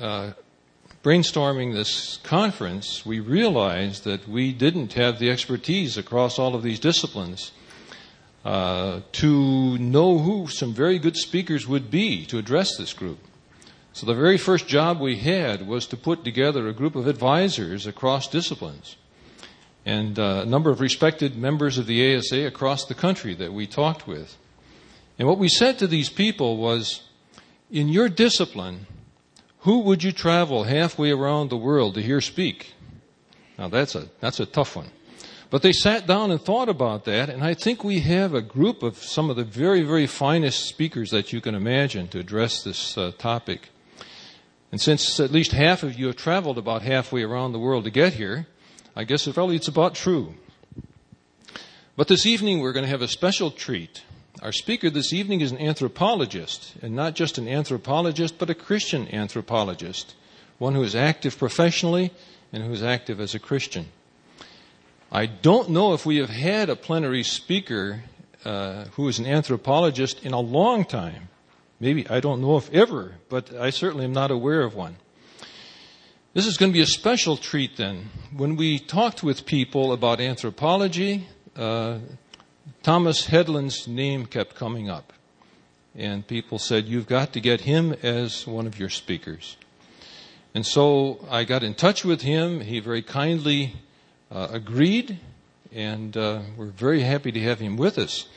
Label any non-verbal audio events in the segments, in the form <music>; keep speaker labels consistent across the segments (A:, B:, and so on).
A: uh, brainstorming this conference, we realized that we didn't have the expertise across all of these disciplines uh, to know who some very good speakers would be to address this group. So the very first job we had was to put together a group of advisors across disciplines and uh, a number of respected members of the ASA across the country that we talked with. And what we said to these people was, in your discipline, who would you travel halfway around the world to hear speak? Now that's a, that's a tough one. But they sat down and thought about that, and I think we have a group of some of the very, very finest speakers that you can imagine to address this uh, topic. And since at least half of you have traveled about halfway around the world to get here, I guess probably it's about true. But this evening we're going to have a special treat. Our speaker this evening is an anthropologist, and not just an anthropologist, but a Christian anthropologist, one who is active professionally and who is active as a Christian. I don't know if we have had a plenary speaker uh, who is an anthropologist in a long time. Maybe, I don't know if ever, but I certainly am not aware of one. This is going to be a special treat then. When we talked with people about anthropology, uh, Thomas Headland's name kept coming up. And people said, You've got to get him as one of your speakers. And so I got in touch with him. He very kindly uh, agreed, and uh, we're very happy to have him with us.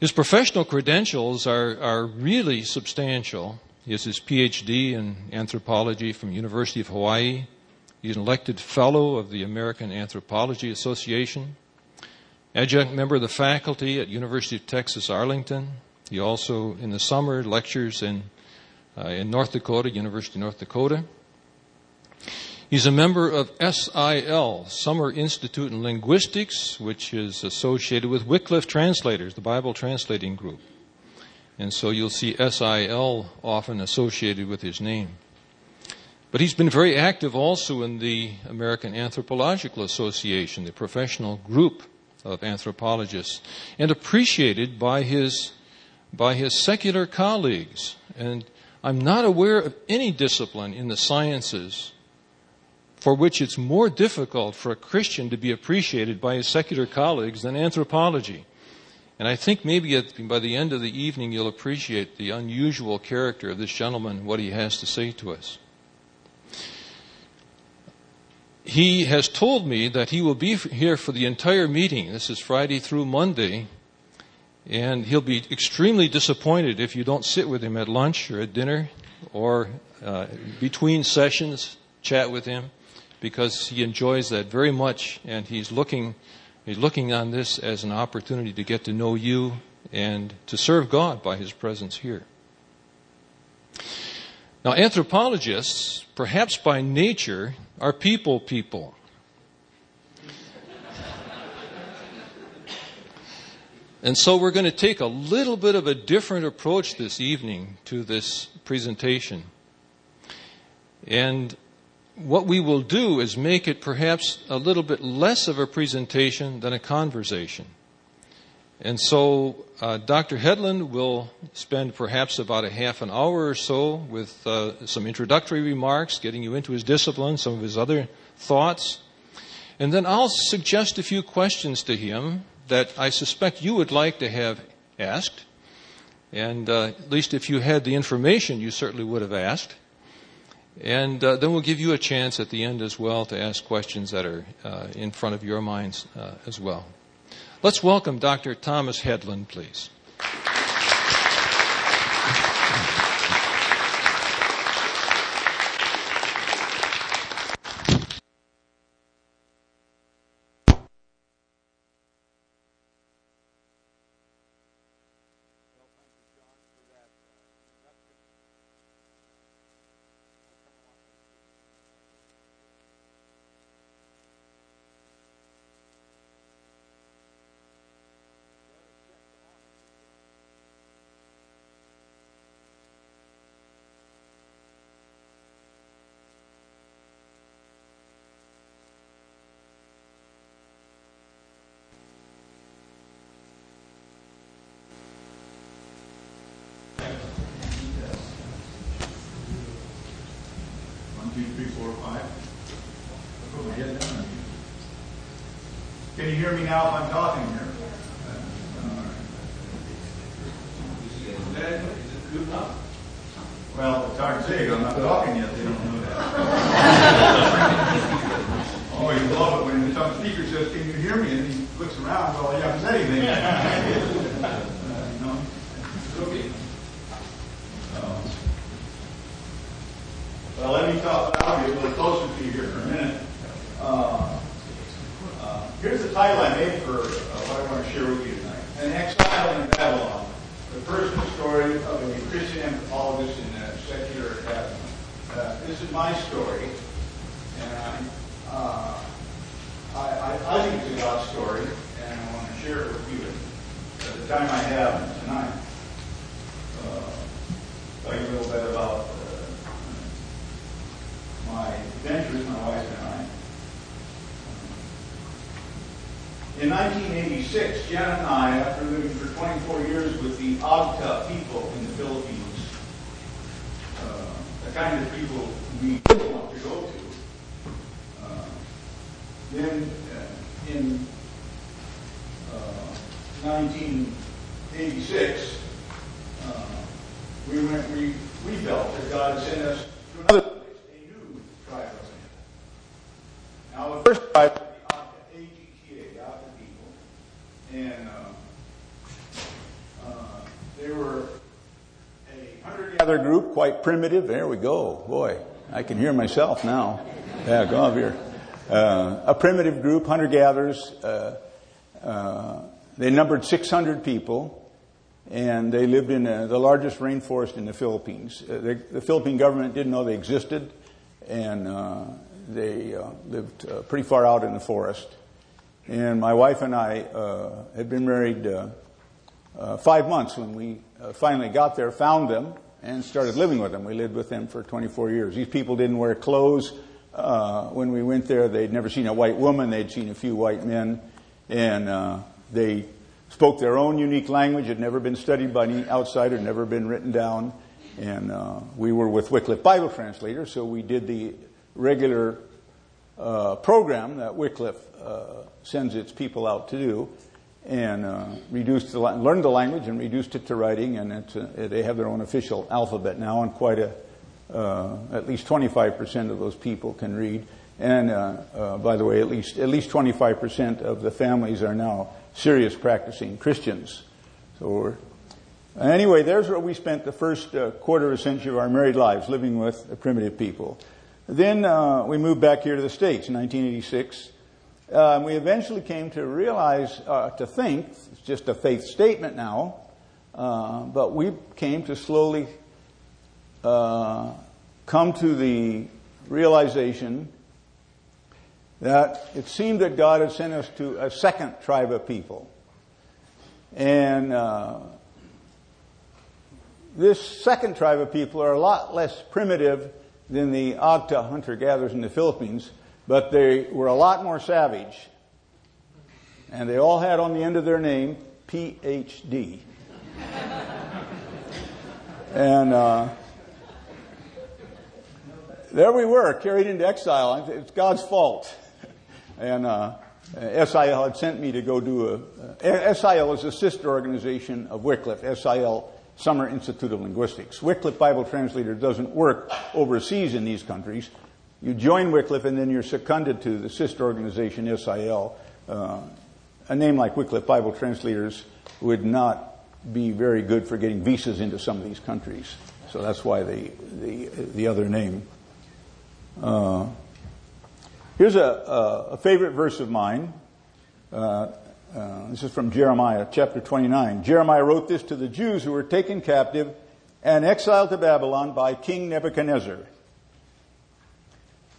A: His professional credentials are, are really substantial. He has his PhD in anthropology from University of Hawaii. He's an elected fellow of the American Anthropology Association adjunct member of the faculty at University of Texas Arlington. He also, in the summer, lectures in uh, in North Dakota, University of North Dakota. He's a member of SIL, Summer Institute in Linguistics, which is associated with Wycliffe Translators, the Bible translating group. And so you'll see SIL often associated with his name. But he's been very active also in the American Anthropological Association, the professional group of anthropologists, and appreciated by his, by his secular colleagues. And I'm not aware of any discipline in the sciences for which it's more difficult for a Christian to be appreciated by his secular colleagues than anthropology. And I think maybe at, by the end of the evening you'll appreciate the unusual character of this gentleman, what he has to say to us he has told me that he will be here for the entire meeting. This is Friday through Monday. And he'll be extremely disappointed if you don't sit with him at lunch or at dinner or uh, between sessions, chat with him, because he enjoys that very much and he's looking, he's looking on this as an opportunity to get to know you and to serve God by his presence here. Now, anthropologists, perhaps by nature, are people people. And so we're going to take a little bit of a different approach this evening to this presentation. And what we will do is make it perhaps a little bit less of a presentation than a conversation. And so uh, Dr. Headland will spend perhaps about a half an hour or so with uh, some introductory remarks, getting you into his discipline, some of his other thoughts. And then I'll suggest a few questions to him that I suspect you would like to have asked. And uh, at least if you had the information, you certainly would have asked. And uh, then we'll give you a chance at the end as well to ask questions that are uh, in front of your minds uh, as well. Let's welcome Dr. Thomas Headland, please.
B: Can you hear me now if I'm talking here? Well, it's hard to say. I'm not talking yet. They don't know that. oh, you love it when some speaker says, "Can you hear me?" and he looks around. Well, you haven't said anything. uh, you know? Okay. Uh, well, let me talk. I'll get a little closer to you here for a minute. Uh, uh, here's the title I made for uh, what I want to share with you tonight: An exile in Babylon the personal story of a Christian anthropologist in a secular academy. Uh, this is my story, and I, uh, I, I, I, think it's a God story, and I want to share it with you at the time I have tonight. Uh, tell you a little bit about uh, my adventures, my wife and I. In 1986, Janet and I, after living for 24 years with the Agta people in the Philippines, uh, the kind of people we want to go to, uh, then uh, in 1986, uh, uh, we went, we, we felt that God sent us to another place, a new tribe of man. Now, the first tribe and uh, uh, they were a hunter-gatherer group, quite primitive. There we go. Boy, I can hear myself now. Yeah, go up here. Uh, a primitive group, hunter-gatherers. Uh, uh, they numbered 600 people, and they lived in uh, the largest rainforest in the Philippines. The, the, Philippine government didn't know they existed, and they lived pretty far out in the forest. And my wife and I uh, had been married uh, uh, five months when we uh, finally got there, found them, and started living with them. We lived with them for 24 years. These people didn't wear clothes. Uh, when we went there, they'd never seen a white woman. They'd seen a few white men. And uh, they spoke their own unique language. Had never been studied by any outsider, never been written down. And we were with Wycliffe Bible Translator, so we did the regular program that Wycliffe sends its people out to do, and uh, reduced the, learned the language and reduced it to writing, and uh, they have their own official alphabet now, and quite a uh, at least 25% of those people can read. And uh, uh, by the way, at least at least 25% of the families are now serious practicing Christians. So anyway, there's where we spent the first quarter of a century of our married lives, living with primitive people. Then we moved back here to the States in 1986 uh, we eventually came to realize, uh, to think, it's just a faith statement now, uh, but we came to slowly uh, come to the realization that it seemed that God had sent us to a second tribe of people. And uh, this second tribe of people are a lot less primitive than the Agta hunter gatherers in the Philippines but they were a lot more savage. And they all had on the end of their name PhD. and uh, there we were, carried into exile. It's God's fault. And uh, SIL had sent me to go do a. Uh, SIL is a sister organization of Wycliffe. SIL Summer Institute of Linguistics. Wycliffe Bible Translator doesn't work overseas in these countries. You join Wycliffe and then you're seconded to the sister organization SIL. Uh, a name like Wycliffe Bible Translators would not be very good for getting visas into some of these countries. So that's why the, the, the other name. Uh, here's a, a, favorite verse of mine. Uh, uh, this is from Jeremiah chapter 29. Jeremiah wrote this to the Jews who were taken captive and exiled to Babylon by King Nebuchadnezzar.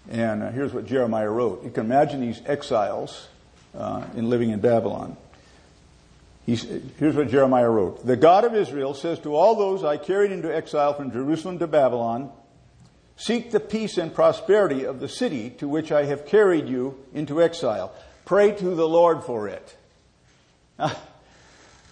B: And uh, here's what Jeremiah wrote. You can imagine these exiles uh, in living in Babylon. He's, here's what Jeremiah wrote. The God of Israel says to all those I carried into exile from Jerusalem to Babylon, seek the peace and prosperity of the city to which I have carried you into exile. Pray to the Lord for it. <laughs>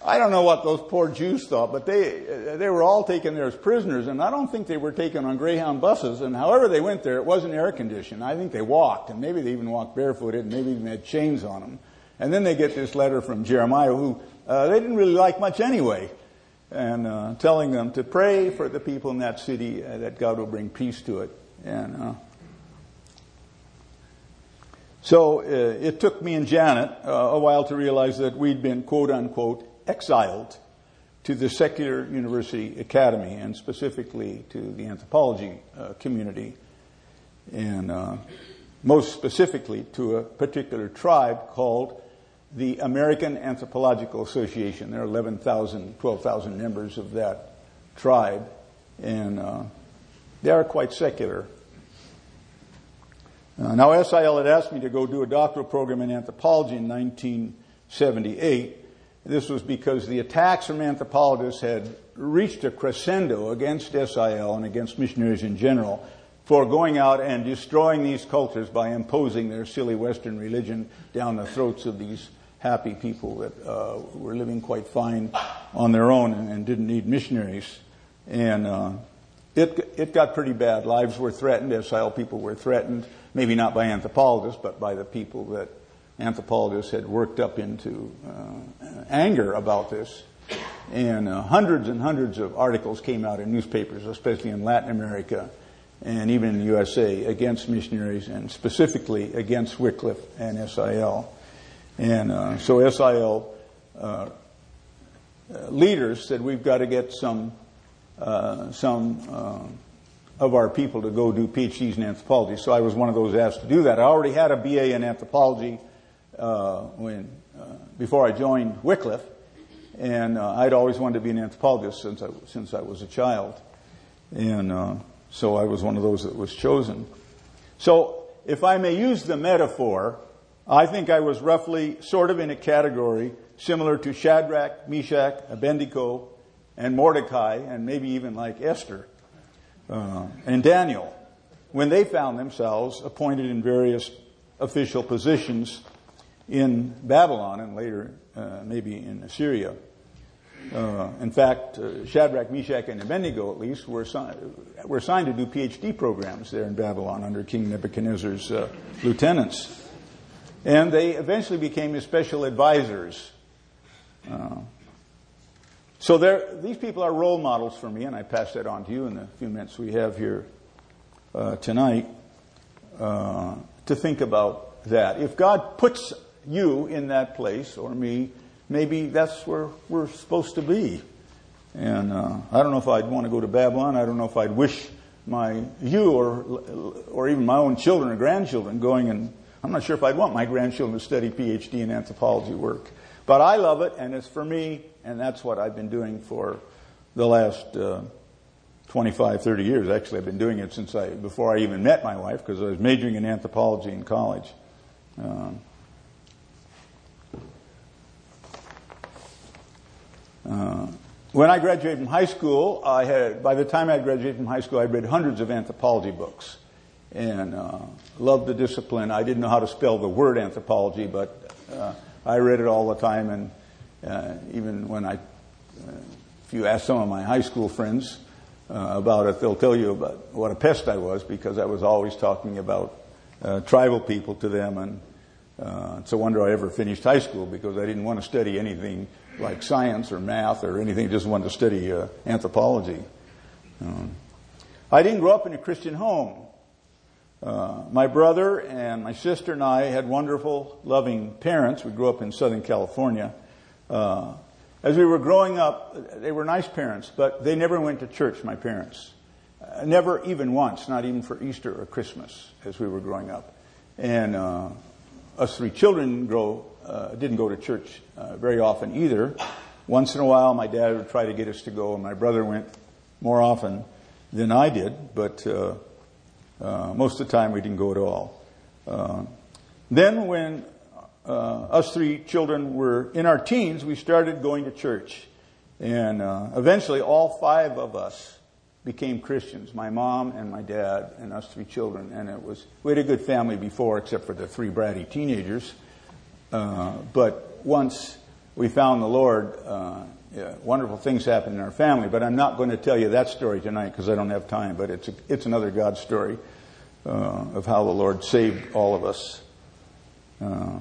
B: I don't know what those poor Jews thought, but they, they were all taken there as prisoners, and I don't think they were taken on Greyhound buses. And however they went there, it wasn't air conditioned. I think they walked, and maybe they even walked barefooted, and maybe even had chains on them. And then they get this letter from Jeremiah, who uh, they didn't really like much anyway, and uh, telling them to pray for the people in that city uh, that God will bring peace to it. And uh, so uh, it took me and Janet uh, a while to realize that we'd been quote unquote exiled to the secular university academy and specifically to the anthropology uh, community and uh, most specifically to a particular tribe called the American Anthropological Association. There are 11,000, 12,000 members of that tribe and uh, they are quite secular. Uh, now SIL had asked me to go do a doctoral program in anthropology in 1978 this was because the attacks from anthropologists had reached a crescendo against SIL and against missionaries in general for going out and destroying these cultures by imposing their silly Western religion down the throats of these happy people that uh, were living quite fine on their own and, and didn't need missionaries. And uh, it, it got pretty bad. Lives were threatened. SIL people were threatened, maybe not by anthropologists, but by the people that anthropologists had worked up into uh, anger about this. And uh, hundreds and hundreds of articles came out in newspapers, especially in Latin America and even in the USA, against missionaries and specifically against Wycliffe and SIL. And uh, so SIL uh, leaders said we've got to get some uh, some uh, of our people to go do PhDs in anthropology. So I was one of those asked to do that. I already had a BA in anthropology uh, when uh, before I joined Wycliffe, and uh, I'd always wanted to be an anthropologist since I since I was a child, and uh, so I was one of those that was chosen. So, if I may use the metaphor, I think I was roughly sort of in a category similar to Shadrach, Meshach, Abednego, and Mordecai, and maybe even like Esther uh, and Daniel, when they found themselves appointed in various official positions in Babylon and later uh, maybe in Assyria. Uh, in fact, uh, Shadrach, Meshach, and Abednego, at least, were, assi- were assigned to do PhD programs there in Babylon under King Nebuchadnezzar's uh, lieutenants. And they eventually became his special advisors. Uh, so these people are role models for me, and I pass that on to you in the few minutes we have here uh, tonight to think about that. If God puts you in that place or me, maybe that's where we're supposed to be. And uh, I don't know if I'd want to go to Babylon. I don't know if I'd wish my you or or even my own children or grandchildren going and I'm not sure if I'd want my grandchildren to study PhD in anthropology work. But I love it and it's for me and that's what I've been doing for the last uh, 25, 30 years. Actually, I've been doing it since I before I even met my wife because I was majoring in anthropology in college. Um, Uh, when I graduated from high school, I had, by the time I graduated from high school, I'd read hundreds of anthropology books and uh, loved the discipline. I didn't know how to spell the word anthropology, but uh, I read it all the time. And uh, even when I, uh, if you ask some of my high school friends uh, about it, they'll tell you about what a pest I was because I was always talking about tribal people to them. And it's a wonder I ever finished high school because I didn't want to study anything like science or math or anything, just wanted to study uh, anthropology. Um, I didn't grow up in a Christian home. Uh, my brother and my sister and I had wonderful, loving parents. We grew up in Southern California. Uh, as we were growing up, they were nice parents, but they never went to church, my parents. Uh, never even once, not even for Easter or Christmas as we were growing up. And uh, us three children grow uh, didn't go to church uh, very often either. Once in a while, my dad would try to get us to go, and my brother went more often than I did, but uh, uh most of the time we didn't go at all. Uh, then, when uh, us three children were in our teens, we started going to church. And eventually, all five of us became Christians my mom and my dad and us three children. And it was, we had a good family before, except for the three bratty teenagers. Uh, but once we found the Lord, uh, yeah, wonderful things happened in our family. But I'm not going to tell you that story tonight because I don't have time. But it's a, it's another God story uh, of how the Lord saved all of us. Uh,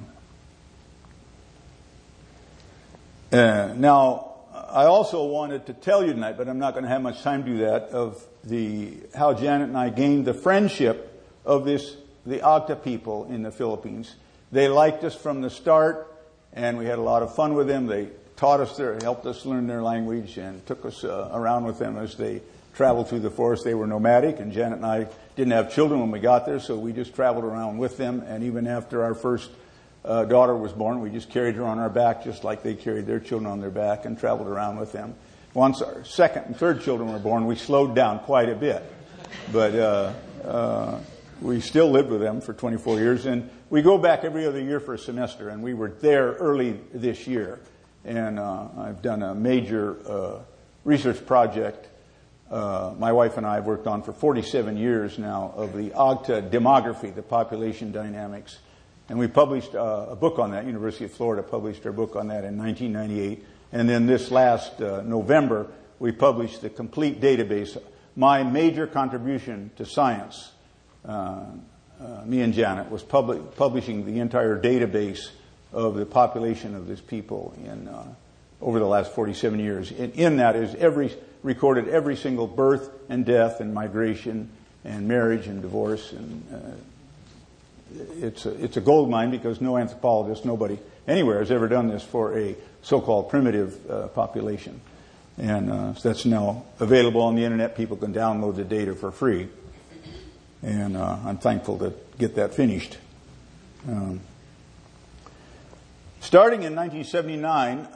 B: uh, now, I also wanted to tell you tonight, but I'm not going to have much time to do that, of the how Janet and I gained the friendship of this the Agta people in the Philippines. They liked us from the start, and we had a lot of fun with them. They taught us their, helped us learn their language, and took us uh, around with them as they traveled through the forest. They were nomadic, and Janet and I didn't have children when we got there, so we just traveled around with them. And even after our first uh, daughter was born, we just carried her on our back, just like they carried their children on their back, and traveled around with them. Once our second and third children were born, we slowed down quite a bit, but uh, uh, we still lived with them for 24 years, and we go back every other year for a semester. And we were there early this year, and uh, I've done a major uh, research project uh, my wife and I have worked on for 47 years now of the Agta demography, the population dynamics. And we published uh, a book on that. University of Florida published our book on that in 1998. And then this last uh, November, we published the complete database. My major contribution to science, uh, uh, me and Janet, was publishing the entire database of the population of this people in, over the last 47 years. And in that is every recorded every single birth and death and migration and marriage and divorce and uh, it's a, it's a gold mine because no anthropologist, nobody anywhere has ever done this for a so-called primitive uh, population. And uh, so that's now available on the internet. People can download the data for free. And uh, I'm thankful to get that finished. Um, starting in 1979,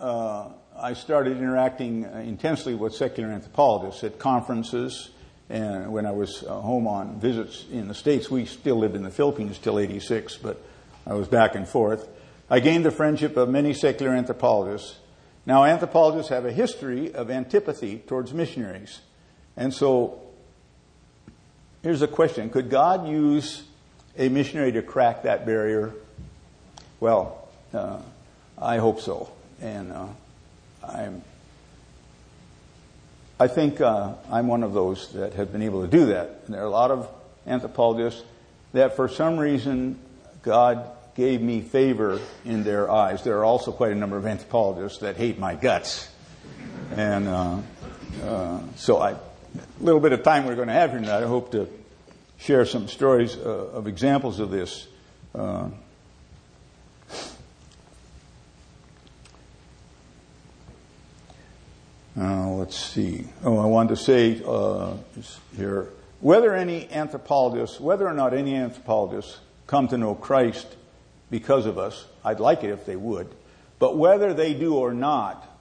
B: I started interacting uh, intensely with secular anthropologists at conferences. And when I was uh, home on visits in the States, we still lived in the Philippines till 86, but I was back and forth. I gained the friendship of many secular anthropologists. Now, anthropologists have a history of antipathy towards missionaries. And so, here's a question Could God use a missionary to crack that barrier? Well, uh, I hope so. And uh, I'm, I think uh, I'm one of those that have been able to do that. And there are a lot of anthropologists that for some reason God gave me favor in their eyes. There are also quite a number of anthropologists that hate my guts. And uh, uh, so I, little bit of time we're going to have here tonight, I hope to share some stories uh, of examples of this. Uh, Uh, let's see. Oh, I wanted to say uh, here whether any anthropologists, whether or not any anthropologists come to know Christ because of us, I'd like it if they would, but whether they do or not,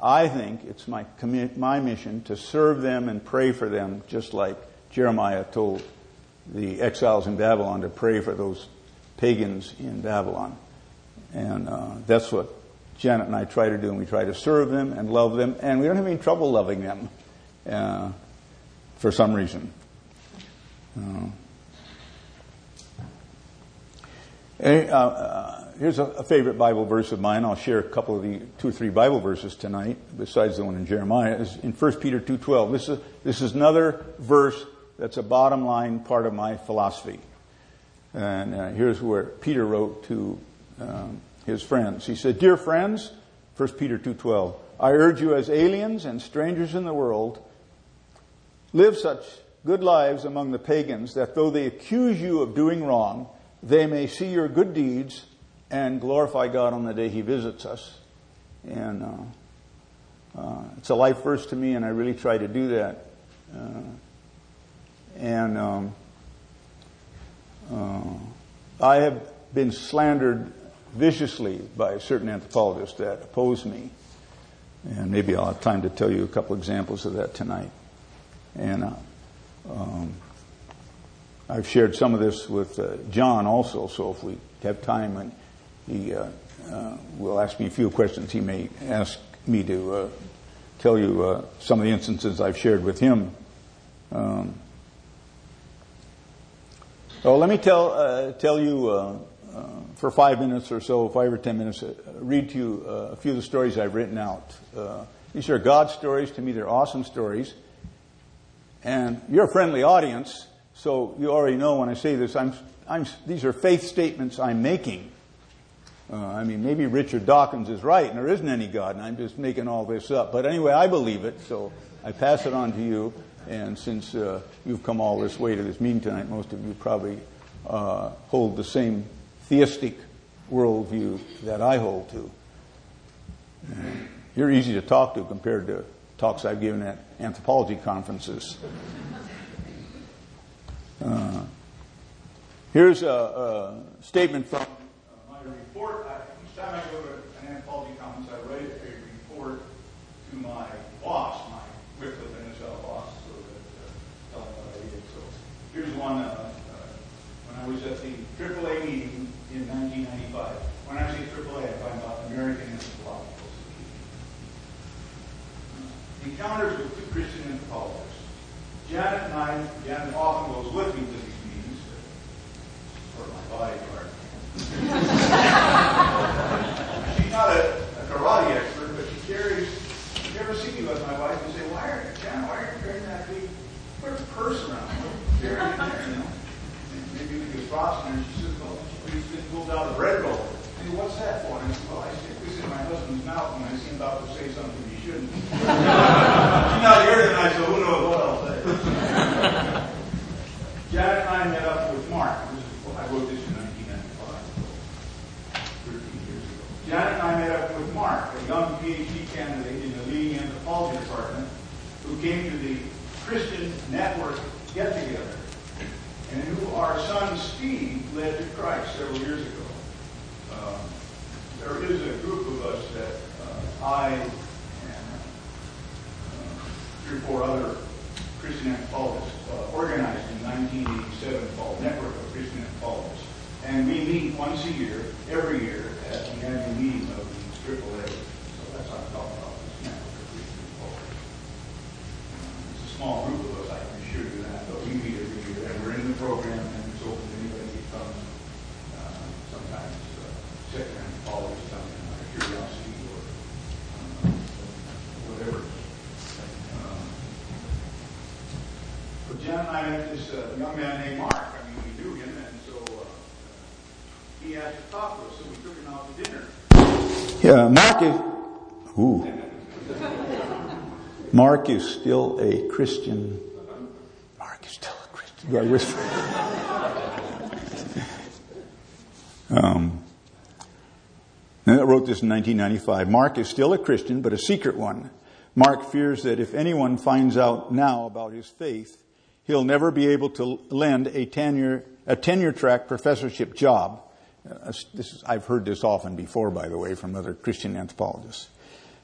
B: I think it's my, my mission to serve them and pray for them, just like Jeremiah told the exiles in Babylon to pray for those pagans in Babylon. And uh, that's what Janet and I try to do, and we try to serve them and love them, and we don't have any trouble loving them uh, for some reason. Uh, uh, uh, here's a, favorite Bible verse of mine. I'll share a couple of the two or three Bible verses tonight, besides the one in Jeremiah. Is in 1 Peter two twelve. This is this is another verse that's a bottom line part of my philosophy. And uh, here's where Peter wrote to um, his friends. He said, Dear friends, 1 Peter 2.12, I urge you as aliens and strangers in the world, live such good lives among the pagans that though they accuse you of doing wrong, they may see your good deeds and glorify God on the day He visits us. And uh, uh, it's a life verse to me, and I really try to do that. Uh, and um, uh, I have been slandered viciously by certain anthropologists that oppose me. And maybe I'll have time to tell you a couple examples of that tonight. And uh, um, I've shared some of this with uh, John also, so if we have time and he uh, uh will ask me a few questions, he may ask me to uh, tell you some of the instances I've shared with him. Um, so let me tell, tell you for five minutes or so, five or ten minutes, read to you a few of the stories I've written out. These are God stories. To me, they're awesome stories. And you're a friendly audience, so you already know when I say this, I'm, I'm, these are faith statements I'm making. Uh, I mean, maybe Richard Dawkins is right and there isn't any God, and I'm just making all this up. But anyway, I believe it, so I pass it on to you. And since uh, you've come all this way to this meeting tonight, most of you probably uh, hold the same theistic worldview that I hold to. You're easy to talk to compared to talks I've given at anthropology conferences. Uh, here's a, a, statement from report. I, each time I go to an anthropology conference, I write a report to my boss, my Wycliffe NSL boss, so that uh, tell what I did. So here's one uh, uh, when I was at the AAA meeting in 1995. When I say AAA, I'm talking American Anthropological encounters with two Christian anthropologists. Janet and I, Janet often goes with me to these meetings, sort of my bodyguard. <laughs> She's not a, a, karate expert, but she carries, you ever see me with my wife and say, why are, Janet, why are you carrying that big purse around? Carrying it there, you know? maybe we could cross and she says, well, she just pulls out a bread roll. I said, what's that for? And I said, well, I stick this in my husband's mouth when I see him about to say something he shouldn't. <laughs> She's not here tonight, so who knows what I'll say. <laughs> Janet and I met up with Mark. I wrote this in 1995, 13 years ago. Janet and I met up with Mark, a young PhD candidate in the leading anthropology department, who came to the Christian Network get-together, and who our son Steve led to Christ several years ago. Um, there is a group of us that uh, I three or four other Christian anthropologists uh, organized in 1987 called Network of Christian Anthropologists. And we meet once a year, every year, at the annual meeting of the AAA. So that's what I'm talking about, of It's a small group of us, I can assure you that, but we meet every year, and we're in the program, and it's open to anybody who comes. Uh, sometimes uh, secular anthropologists come in out of curiosity or uh, whatever. Jen and I met this uh, young man named Mark. I mean, we knew him, and so uh, he asked to talk to us, so we took him out to dinner. Yeah, Mark is. Ooh. Mark is still a Christian. Mark is still a Christian. Do I whisper? um, I wrote this in 1995. Mark is still a Christian, but a secret one. Mark fears that if anyone finds out now about his faith, he'll never be able to lend a tenure, a tenure track professorship job. Uh, is, I've heard this often before, by the way, from other Christian anthropologists.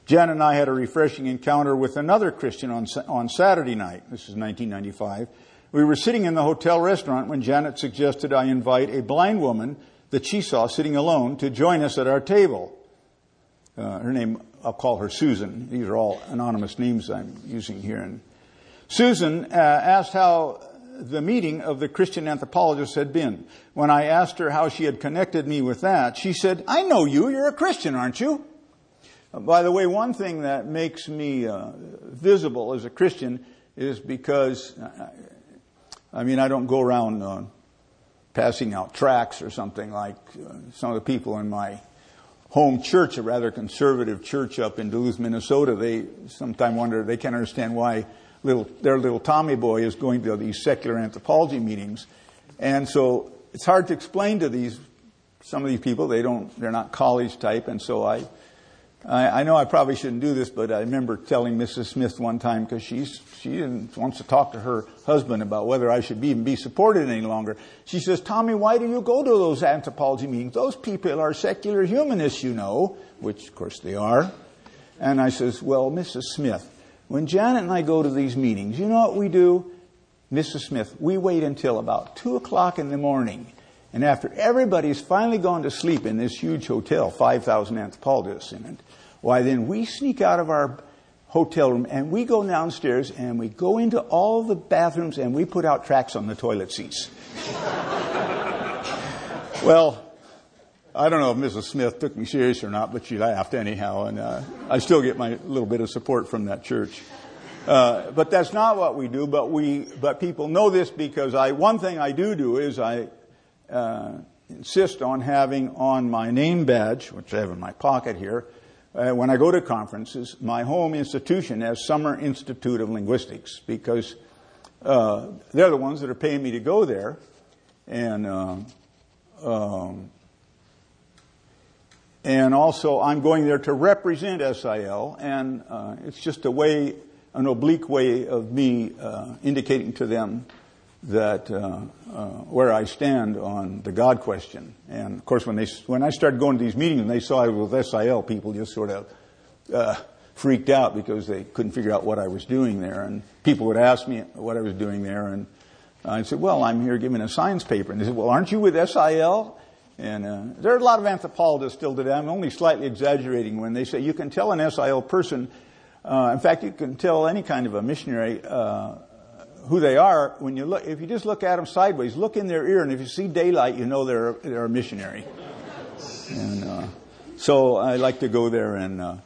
B: Jan and I had a refreshing encounter with another Christian on, on Saturday night. This is 1995. We were sitting in the hotel restaurant when Janet suggested I invite a blind woman that she saw sitting alone to join us at our table. Uh, her name, I'll call her Susan. These are all anonymous names I'm using here. And Susan uh, asked how the meeting of the Christian anthropologists had been. When I asked her how she had connected me with that, she said, I know you. You're a Christian, aren't you? Uh, by the way, one thing that makes me uh, visible as a Christian is because, uh, I mean, I don't go around uh, passing out tracts or something like uh, some of the people in my home church, a rather conservative church up in Duluth, Minnesota. They sometimes wonder, they can't understand why little, their little Tommy boy is going to these secular anthropology meetings. And so it's hard to explain to these, some of these people, they don't, they're not college type. And so I, I, I know I probably shouldn't do this, but I remember telling Mrs. Smith one time because she's, she wants to talk to her husband about whether I should be, even be supported any longer. She says, Tommy, why do you go to those anthropology meetings? Those people are secular humanists, you know, which of course they are. And I says, well, Mrs. Smith, when Janet and I go to these meetings, you know what we do? Mrs. Smith, we wait until about 2 o'clock in the morning. And after everybody's finally gone to sleep in this huge hotel, 5,000 anthropologists in it, why then we sneak out of our hotel room and we go downstairs and we go into all the bathrooms and we put out tracks on the toilet seats. <laughs> well, I don't know if Mrs. Smith took me serious or not, but she laughed anyhow, and uh, I still get my little bit of support from that church. Uh, but that's not what we do. But we, but people know this because I. One thing I do do is I uh, insist on having on my name badge, which I have in my pocket here, uh, when I go to conferences, my home institution as Summer Institute of Linguistics, because uh, they're the ones that are paying me to go there, and. Uh, um, and also, I'm going there to represent SIL, and uh, it's just a way, an oblique way of me uh, indicating to them that uh, uh where I stand on the God question. And of course, when they when I started going to these meetings and they saw I was with SIL, people just sort of uh, freaked out because they couldn't figure out what I was doing there. And people would ask me what I was doing there, and I said, "Well, I'm here giving a science paper." And they said, "Well, aren't you with SIL?" And uh, there are a lot of anthropologists still today. I'm only slightly exaggerating when they say you can tell an SIL person, uh, in fact, you can tell any kind of a missionary uh, who they are when you look. If you just look at them sideways, look in their ear, and if you see daylight, you know they're they're a missionary. And uh, so I like to go there, and uh,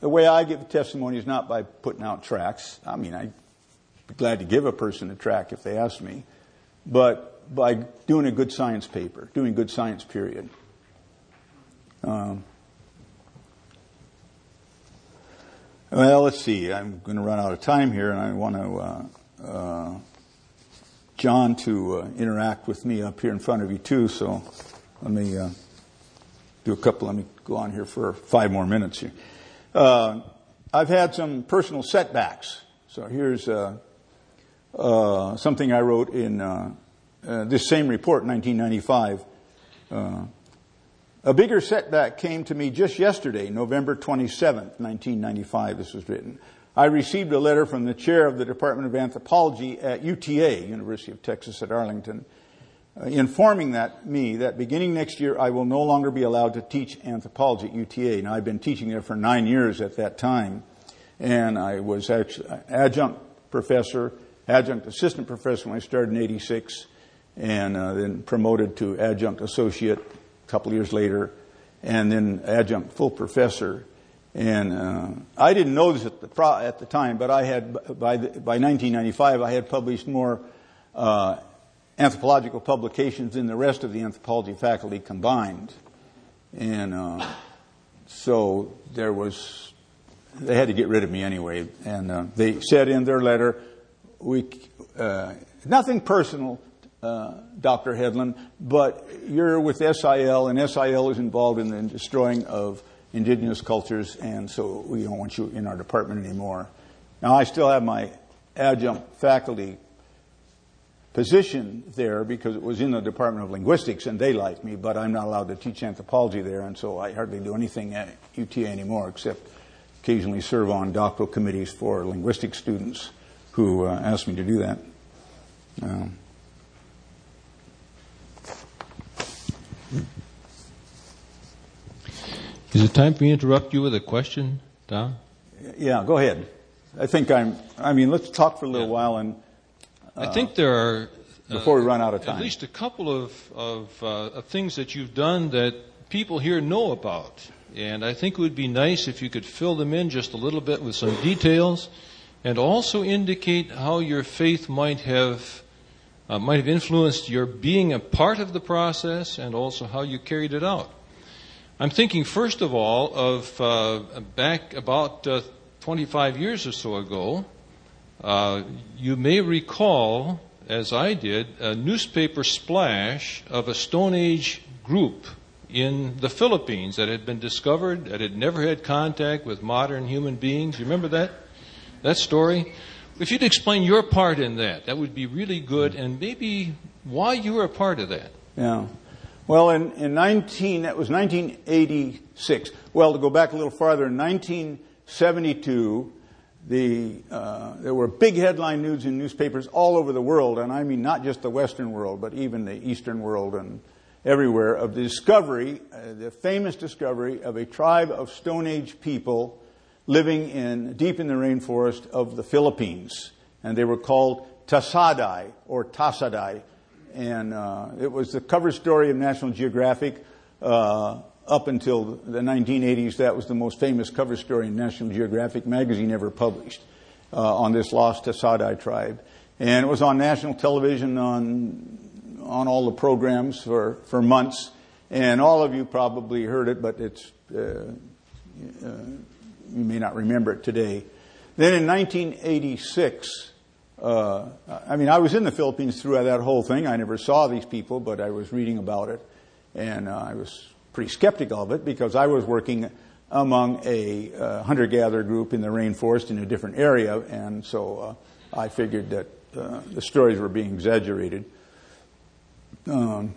B: the way I give testimony is not by putting out tracts. I mean, I'd be glad to give a person a tract if they ask me, but by doing a good science paper, doing good science period. Um, well, let's see. I'm going to run out of time here, and I want to uh, uh, John to uh, interact with me up here in front of you too. So let me uh, do a couple. Let me go on here for five more minutes here. Uh, I've had some personal setbacks. So here's uh, something I wrote in uh, this same report, 1995. Uh, a bigger setback came to me just yesterday, November 27th, 1995. This was written. I received a letter from the chair of the Department of Anthropology at UTA, University of Texas at Arlington, uh, informing that me that beginning next year I will no longer be allowed to teach anthropology at UTA. Now I've been teaching there for nine years at that time, and I was actually adjunct professor, adjunct assistant professor when I started in '86 and uh, then promoted to adjunct associate a couple years later, and then adjunct full professor. And uh, I didn't know this at the, pro- at the time, but I had by the, by 1995 I had published more uh, anthropological publications than the rest of the anthropology faculty combined, and uh, so there was they had to get rid of me anyway. And uh, they said in their letter, we uh, nothing personal, uh, Dr. Headland, but you're with SIL, and SIL is involved in the destroying of indigenous cultures, and so we don't want you in our department anymore. Now, I still have my adjunct faculty position there because it was in the Department of Linguistics, and they like me, but I'm not allowed to teach anthropology there, and so I hardly do anything at UTA anymore except occasionally serve on doctoral committees for linguistic students who uh, ask me to do that. Um,
A: Is it time for me to interrupt you with a question, Don?
B: Yeah, go ahead. I think I'm. I mean, let's talk for a little yeah. while, and
A: uh, I think there are
B: uh, before we run out of time.
A: At least a couple of of, uh, of things that you've done that people here know about, and I think it would be nice if you could fill them in just a little bit with some details, and also indicate how your faith might have uh, might have influenced your being a part of the process, and also how you carried it out. I'm thinking, first of all, of uh, back about uh, 25 years or so ago. Uh, you may recall, as I did, a newspaper splash of a Stone Age group in the Philippines that had been discovered, that had never had contact with modern human beings. You remember that? That story? If you'd explain your part in that, that would be really good, and maybe why you were a part of that.
B: Yeah. Well, in, in 19, that was 1986. Well, to go back a little farther, in 1972, the, uh, there were big headline news in newspapers all over the world, and I mean not just the Western world, but even the Eastern world and everywhere, of the discovery, uh, the famous discovery of a tribe of Stone Age people living in, deep in the rainforest of the Philippines. And they were called Tasadai, or Tasadai and uh, it was the cover story of National Geographic uh, up until the 1980s, that was the most famous cover story in National Geographic magazine ever published uh, on this lost Tasadai tribe. And it was on national television on, on all the programs for, for months. And all of you probably heard it, but it's, uh, uh, you may not remember it today. Then in 1986, uh, I mean, I was in the Philippines throughout that whole thing. I never saw these people, but I was reading about it. And uh, I was pretty skeptical of it because I was working among a uh, hunter gatherer group in the rainforest in a different area, and so uh, I figured that uh, the stories were being exaggerated. Um,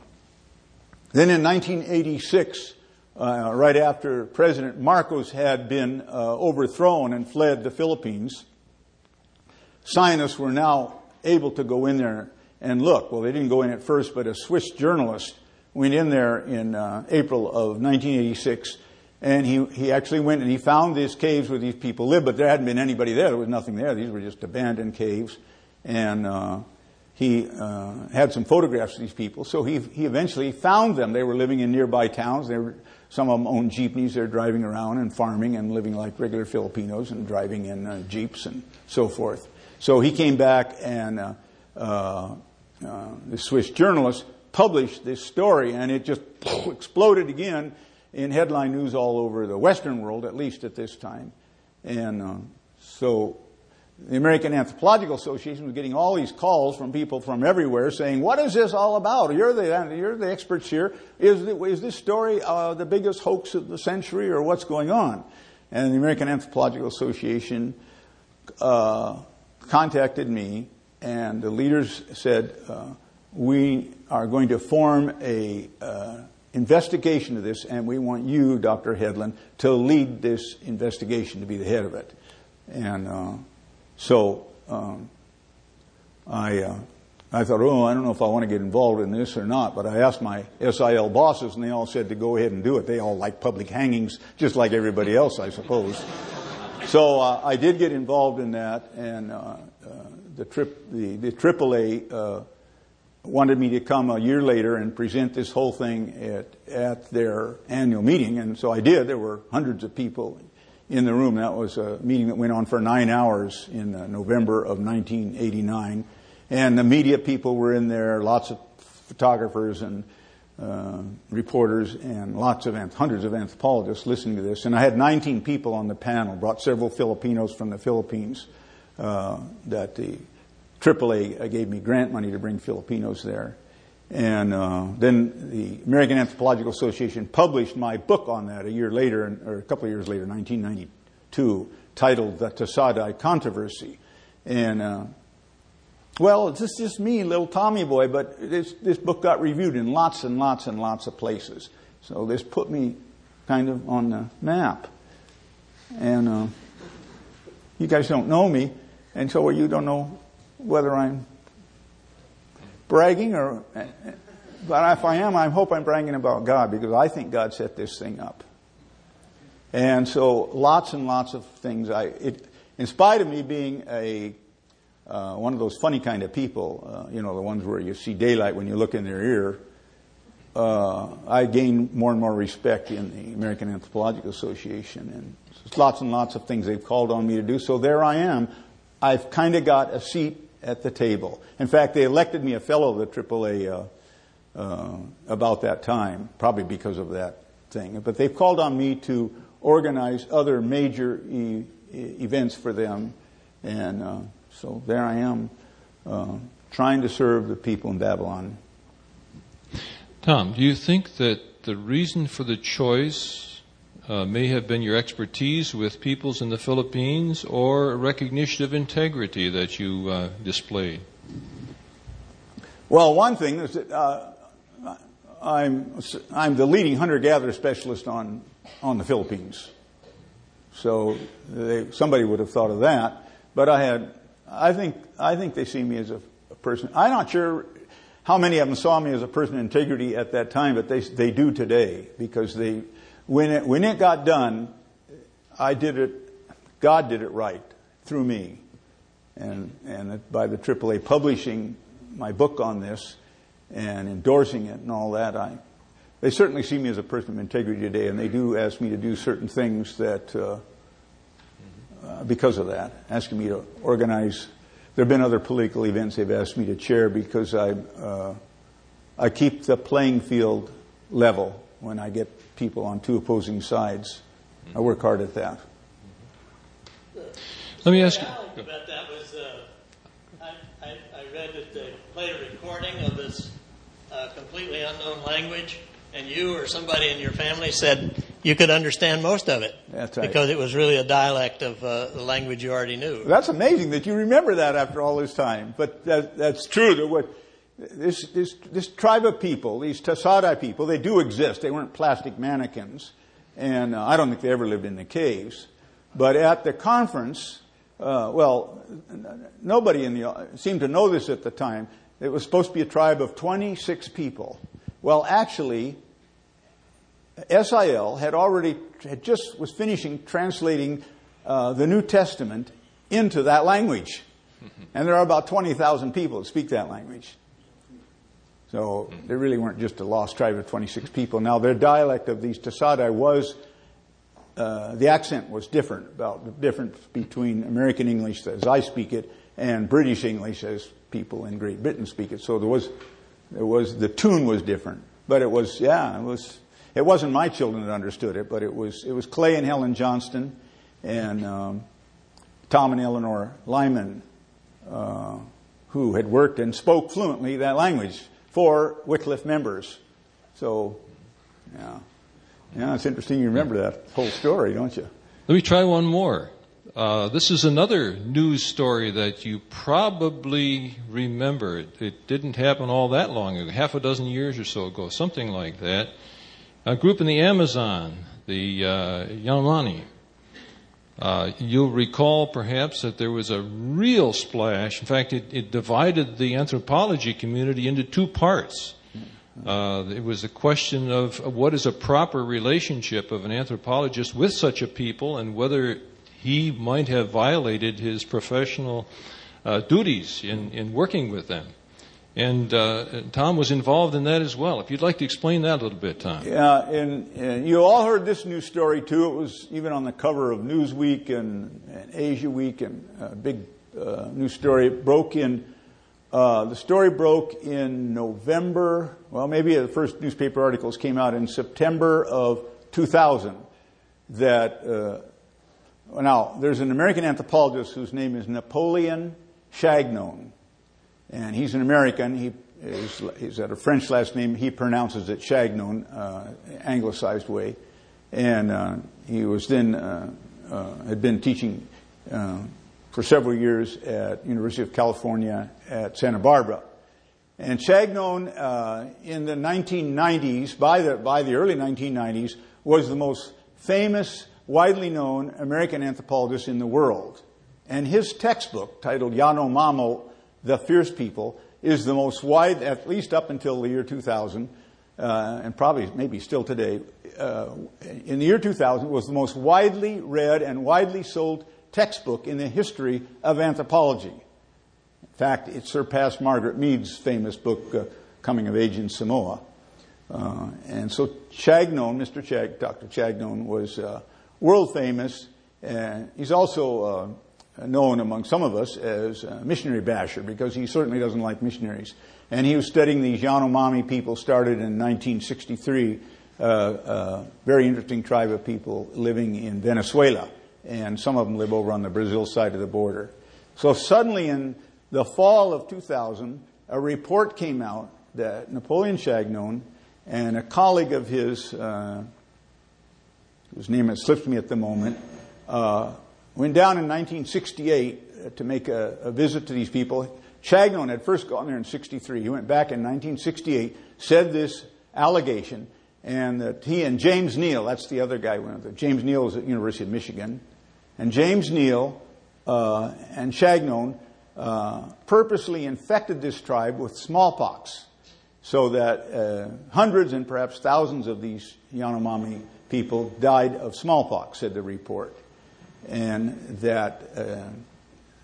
B: then in 1986, uh, right after President Marcos had been uh, overthrown and fled the Philippines, scientists were now able to go in there and look. Well, they didn't go in at first, but a Swiss journalist went in there in uh, April of 1986, and he, he actually went and he found these caves where these people lived, but there hadn't been anybody there. There was nothing there. These were just abandoned caves. And uh, he uh, had some photographs of these people. So he, he eventually found them. They were living in nearby towns. They were, some of them own jeepneys. They're driving around and farming and living like regular Filipinos and driving in uh, jeeps and so forth. So he came back and uh, uh, uh, the Swiss journalist published this story, and it just exploded again in headline news all over the Western world, at least at this time. And uh, so the American Anthropological Association was getting all these calls from people from everywhere saying, "What is this all about? You're the you're the experts here. Is the, is this story uh, the biggest hoax of the century, or what's going on?" And the American Anthropological Association uh, contacted me, and the leaders said. Uh, we are going to form a uh, investigation of this, and we want you, Dr. Headland, to lead this investigation, to be the head of it. And uh, so um, I, uh, I thought, oh, I don't know if I want to get involved in this or not, but I asked my SIL bosses, and they all said to go ahead and do it. They all like public hangings, just like everybody else, I suppose. so uh, I did get involved in that, and uh, uh, the, trip, the, the AAA wanted me to come a year later and present this whole thing at, at their annual meeting, and so I did. There were hundreds of people in the room. That was a meeting that went on for nine hours in uh, November of 1989. And the media people were in there, lots of photographers and uh, reporters, and lots of hundreds of anthropologists listening to this. And I had 19 people on the panel, brought several Filipinos from the Philippines uh, that the AAA gave me grant money to bring Filipinos there. And uh, then the American Anthropological Association published my book on that a year later, or a couple of years later, 1992, titled The Tasaday Controversy. And, uh, well, it's just, just me, little Tommy boy, but this, this book got reviewed in lots and lots and lots of places. So this put me kind of on the map. And uh, you guys don't know me, and so you don't know whether I'm bragging or, but if I am, I hope I'm bragging about God because I think God set this thing up. And so lots and lots of things. I, it, in spite of me being a, uh, one of those funny kind of people, uh, you know, the ones where you see daylight when you look in their ear, uh, I gain more and more respect in the American Anthropological Association. And lots and lots of things they've called on me to do. So there I am. I've kind of got a seat at the table. In fact, they elected me a fellow of the AAA uh, uh, about that time, probably because of that thing. But they've called on me to organize other major e- events for them, and uh, so there I am, uh, trying to serve the people in Babylon.
A: Tom, do you think that the reason for the choice uh, may have been your expertise with peoples in the Philippines or recognition of integrity that you uh, displayed?
B: Well, one thing is that uh, I'm, I'm the leading hunter gatherer specialist on, on the Philippines. So they, somebody would have thought of that. But I had, I think, I think they see me as a, a person. I'm not sure how many of them saw me as a person of integrity at that time, but they, they do today because they, when it, when it got done, I did it, God did it right through me. And, and by the AAA publishing my book on this and endorsing it and all that, I, they certainly see me as a person of integrity today, and they do ask me to do certain things that, uh, uh, because of that, asking me to organize. There have been other political events they've asked me to chair because I, uh, I keep the playing field level when I get people on two opposing sides. I work hard at that.
A: Let me ask you.
C: About that was, uh, I, I, I, read that they played a recording of this uh, completely unknown language, and you or somebody in your family said you could understand most of it.
B: That's right.
C: Because it was really a dialect of uh, the language you already knew.
B: That's amazing that you remember that after all this time. But that, that's true. That what, this, this, this tribe of people, these Tasaday people, they do exist. They weren't plastic mannequins. And uh, I don't think they ever lived in the caves. But at the conference, uh, well, nobody in the seemed to know this at the time. It was supposed to be a tribe of 26 people. Well, actually, SIL had already had just was finishing translating uh, the New Testament into that language, <laughs> and there are about 20,000 people that speak that language. So they really weren't just a lost tribe of 26 people. Now their dialect of these Tasaday was uh, the accent was different, about the difference between American English as I speak it and British English as people in Great Britain speak it. So there was, there was, the tune was different. But it was, yeah, it was, it wasn't my children that understood it, but it was, it was Clay and Helen Johnston and um, Tom and Eleanor Lyman, uh, who had worked and spoke fluently that language for Wycliffe members. So, yeah. Yeah, it's interesting you remember that whole story, don't you?
A: Let me try one more. Uh, this is another news story that you probably remember. It, it, didn't happen all that long ago, half a dozen years or so ago, something like that. A group in the Amazon, the uh. Uh, you'll recall perhaps that there was a real splash. In fact, it, it divided the anthropology community into two parts. Uh, it was a question of what is a proper relationship of an anthropologist with such a people and whether he might have violated his professional uh, duties in, in working with them. And uh, Tom was involved in that as well. If you'd like to explain that a little bit, Tom.
B: Yeah, and, and you all heard this news story too. It was even on the cover of Newsweek and, and Asia Week, and a big uh, news story. It broke in uh, the story broke in November. Well, maybe the first newspaper articles came out in September of 2000. That uh, now there's an American anthropologist whose name is Napoleon Chagnon, and he's an American. He is he's got a French last name. He pronounces it Chagnon, uh, anglicized way, and uh, he was then uh, had been teaching for several years at University of California at Santa Barbara. And Chagnon, uh, in the 1990s, by the, by the early 1990s, was the most famous, widely known American anthropologist in the world. And his textbook, titled Yanomamo, The Fierce People, is the most wide, at least up until the year 2000, uh, and probably maybe still today, uh, in the year 2000, was the most widely read and widely sold textbook in the history of anthropology. In fact, it surpassed Margaret Mead's famous book, uh, Coming of Age in Samoa. Uh, and so Chagnon, Mr. Chag, Dr. Chagnon, was uh, world famous. And he's also uh, known among some of us as a missionary basher because he certainly doesn't like missionaries. And he was studying these Yanomami people started in 1963, uh, a very interesting tribe of people living in Venezuela and some of them live over on the Brazil side of the border. So suddenly in the fall of 2000, a report came out that Napoleon Chagnon and a colleague of his, uh, whose name has slipped me at the moment, uh, went down in 1968 to make a, a visit to these people. Chagnon had first gone there in 63. He went back in 1968, said this allegation, and that he and James Neel, that's the other guy, James Neel is at University of Michigan, and James Neel uh, and Chagnon uh, purposely infected this tribe with smallpox so that uh, hundreds and perhaps thousands of these Yanomami people died of smallpox, said the report. And that, uh,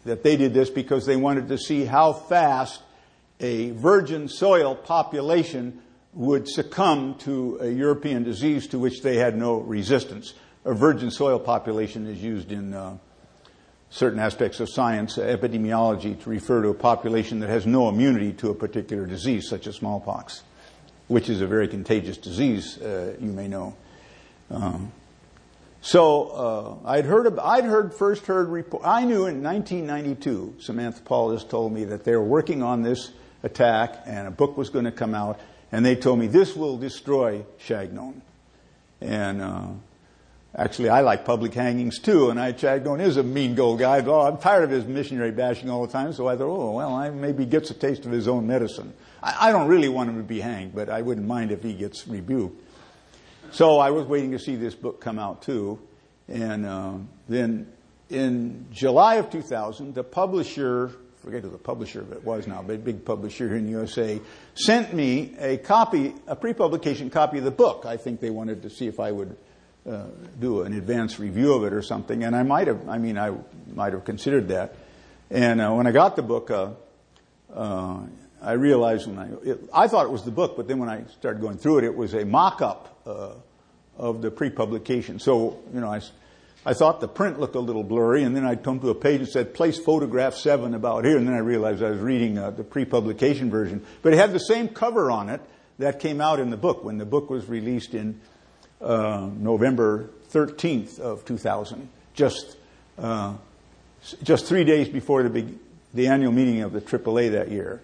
B: that they did this because they wanted to see how fast a virgin soil population would succumb to a European disease to which they had no resistance. A virgin soil population is used in uh, certain aspects of science, uh, epidemiology, to refer to a population that has no immunity to a particular disease, such as smallpox, which is a very contagious disease, uh, you may know. Um, so uh, I'd heard, I'd heard first heard report. I knew in 1992, some anthropologists told me that they were working on this attack, and a book was going to come out, and they told me this will destroy Chagnon. And uh, actually, I like public hangings too, and I Chagnon is a mean old guy. Oh, I'm tired of his missionary bashing all the time, so I thought, oh well, I, maybe gets a taste of his own medicine. I, I don't really want him to be hanged, but I wouldn't mind if he gets rebuked. So I was waiting to see this book come out too. And uh, then in July of 2000, the publisher, forget who the publisher of it was now, but a big publisher here in the USA, sent me a copy, a pre-publication copy of the book. I think they wanted to see if I would uh, do an advanced review of it or something. And I might have, I mean, I might have considered that. And uh, when I got the book, uh, uh, I realized when I, it, I thought it was the book, but then when I started going through it, it was a mock-up uh, of the pre-publication. So, you know, I, I thought the print looked a little blurry, and then I come to a page that said place photograph seven about here, and then I realized I was reading uh, the pre-publication version. But it had the same cover on it that came out in the book when the book was released in uh, November 13th of 2000, just uh, just three days before the big, the annual meeting of the AAA that year.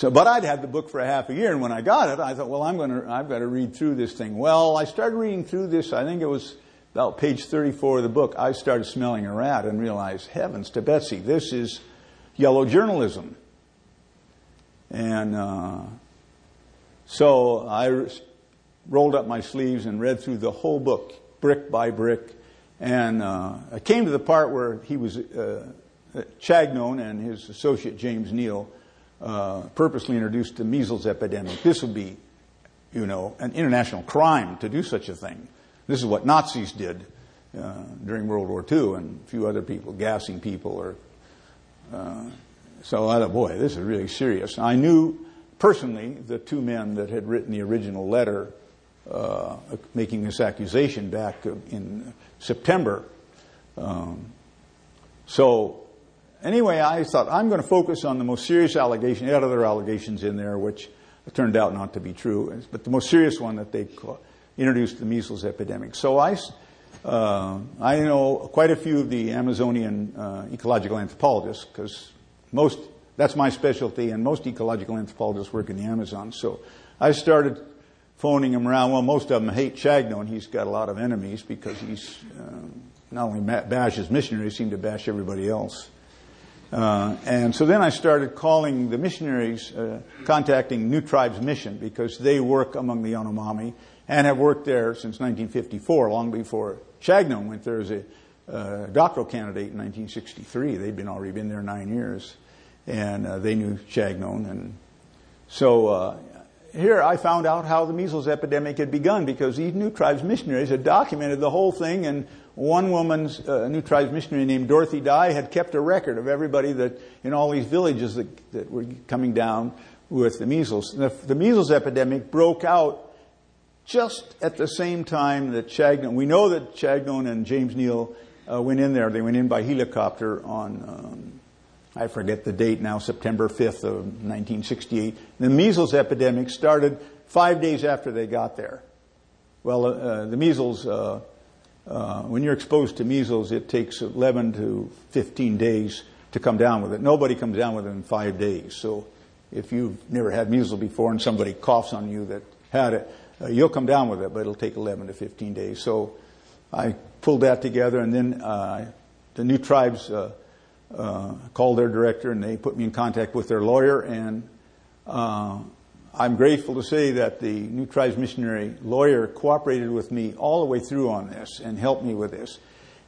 B: So, but I'd had the book for a half a year, and when I got it, I thought, well, I'm going to, I've got to read through this thing. Well, I started reading through this. I think it was about page 34 of the book. I started smelling a rat and realized, heavens to Betsy, this is yellow journalism. And uh, so I rolled up my sleeves and read through the whole book, brick by brick. And uh, I came to the part where he was uh, Chagnon and his associate James Neel uh, purposely introduced the measles epidemic. This would be, you know, an international crime to do such a thing. This is what Nazis did uh, during World War II and a few other people, gassing people or. Uh, so I thought, boy, this is really serious. I knew personally the two men that had written the original letter uh, making this accusation back in September. Um, so Anyway, I thought I'm going to focus on the most serious allegation. They had other allegations in there, which turned out not to be true, but the most serious one that they introduced the measles epidemic. So I, uh, I know quite a few of the Amazonian uh, ecological anthropologists because most that's my specialty, and most ecological anthropologists work in the Amazon. So I started phoning him around. Well, most of them hate Chagnon. He's got a lot of enemies because he's uh, not only bashes missionaries, seem to bash everybody else. Uh, and so then I started calling the missionaries, uh, contacting New Tribes Mission because they work among the Yanomami and have worked there since 1954, long before Chagnon went there as a uh, doctoral candidate in 1963. They'd been already been there nine years, and uh, they knew Chagnon. And so uh, here I found out how the measles epidemic had begun because these New Tribes missionaries had documented the whole thing and one woman's uh, New Tribes missionary named Dorothy Dye had kept a record of everybody that in all these villages that, that were coming down with the measles. The, the, measles epidemic broke out just at the same time that Chagnon. We know that Chagnon and James Neel uh, went in there. They went in by helicopter on. Um, I forget the date now, September 5th of 1968. The measles epidemic started five days after they got there. Well, uh, the measles uh, uh, when you're exposed to measles, it takes 11 to 15 days to come down with it. Nobody comes down with it in five days. So if you've never had measles before and somebody coughs on you that had it, uh, you'll come down with it, but it'll take 11 to 15 days. So I pulled that together, and then uh, the new tribes uh, uh, called their director, and they put me in contact with their lawyer, and uh, I'm grateful to say that the New Tribes missionary lawyer cooperated with me all the way through on this and helped me with this.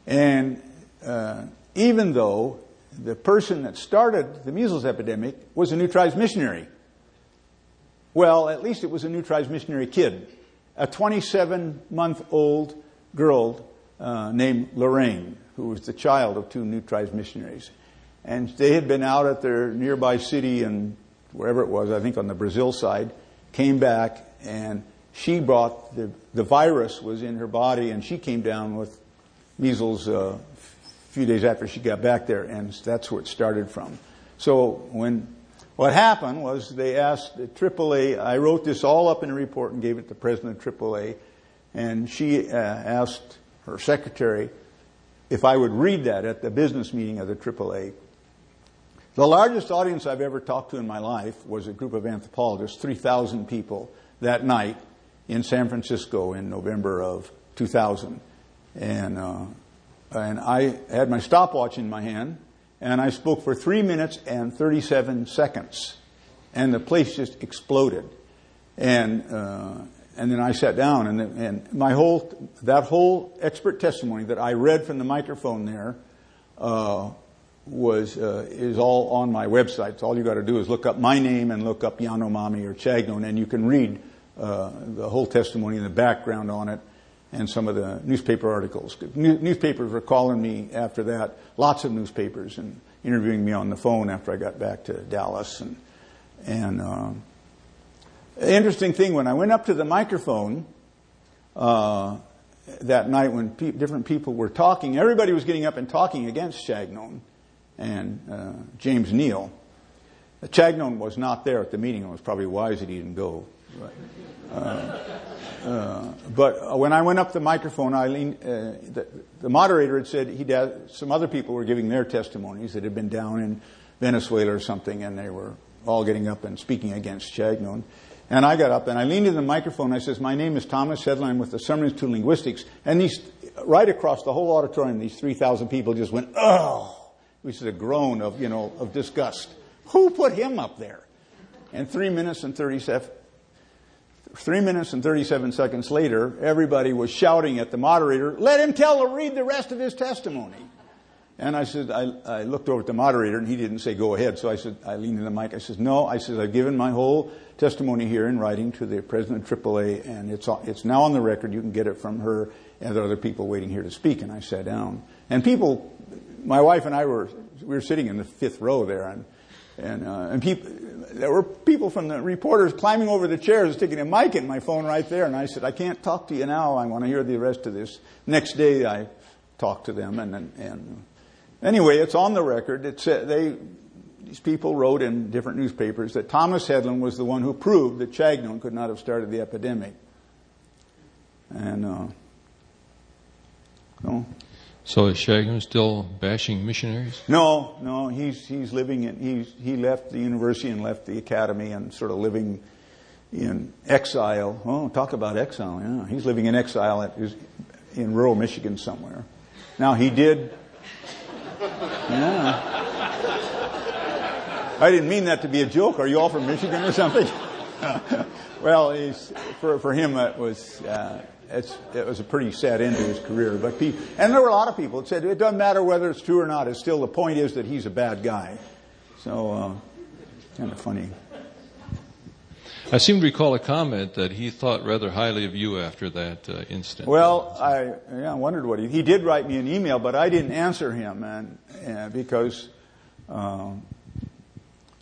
B: And uh, even though the person that started the measles epidemic was a New Tribes missionary, well, at least it was a New Tribes missionary kid, a 27 month old girl uh, named Lorraine, who was the child of two New Tribes missionaries. And they had been out at their nearby city and wherever it was, I think on the Brazil side, came back, and she brought the, the virus was in her body, and she came down with measles uh, a few days after she got back there, and that's where it started from. So when what happened was they asked the AAA, I wrote this all up in a report and gave it to President of AAA, and she uh, asked her secretary if I would read that at the business meeting of the AAA. The largest audience I've ever talked to in my life was a group of anthropologists, 3,000 people, that night in San Francisco in November of 2000. And, uh, and I had my stopwatch in my hand, and I spoke for three minutes and 37 seconds. And the place just exploded. And, uh, and then I sat down, and, and my whole, that whole expert testimony that I read from the microphone there, uh, was uh, is all on my website. So all you got to do is look up my name and look up Yanomami or Chagnon, and you can read uh, the whole testimony and the background on it, and some of the newspaper articles. newspapers were calling me after that, lots of newspapers, and interviewing me on the phone after I got back to Dallas, and and. Um, interesting thing, when I went up to the microphone uh, that night when pe- different people were talking, everybody was getting up and talking against Chagnon and uh, James Neel. Chagnon was not there at the meeting. It was probably wise that he didn't go. But, uh, uh, but when I went up the microphone, I leaned, uh, the, the, moderator had said he'd had, some other people were giving their testimonies that had been down in Venezuela or something, and they were all getting up and speaking against Chagnon. And I got up and I leaned into the microphone. I says, "My name is Thomas Headland with the Summer Institute of Linguistics." And these, right across the whole auditorium, these three thousand people just went, "Oh!" Which is a groan of, you know, of disgust. Who put him up there? And three minutes and 37, three minutes and 37 seconds later, everybody was shouting at the moderator, let him tell or read the rest of his testimony. And I said, I, I looked over at the moderator and he didn't say go ahead. So I said, I leaned in the mic. I said, no, I said, I've given my whole testimony here in writing to the president of AAA and it's, it's now on the record. You can get it from her and are other people waiting here to speak. And I sat down. And people my wife and I were we were sitting in the fifth row there, and and uh, and people there were people from the reporters climbing over the chairs, sticking a mic in my phone right there, and I said, I can't talk to you now. I want to hear the rest of this. Next day, I talked to them, and and, and anyway, it's on the record. It said they. These people wrote in different newspapers that Thomas Headland was the one who proved that Chagnon could not have started the epidemic. And uh,
A: so is Chagnon still bashing missionaries?
B: No, no. He's he's living in he's he left the university and left the academy and sort of living in exile. Oh, talk about exile! Yeah, he's living in exile at, in rural Michigan somewhere. Now he did. Yeah. I didn't mean that to be a joke. Are you all from Michigan or something? <laughs> well, for for him it was. Uh, it was a pretty sad end to his career. But he, and there were a lot of people that said it doesn't matter whether it's true or not. It's still the point is that he's a bad guy. So uh, kind of funny.
A: I seem to recall a comment that he thought rather highly of you after that uh, incident.
B: Well, I yeah, I wondered what he he did write me an email, but I didn't answer him, and, and because. Um,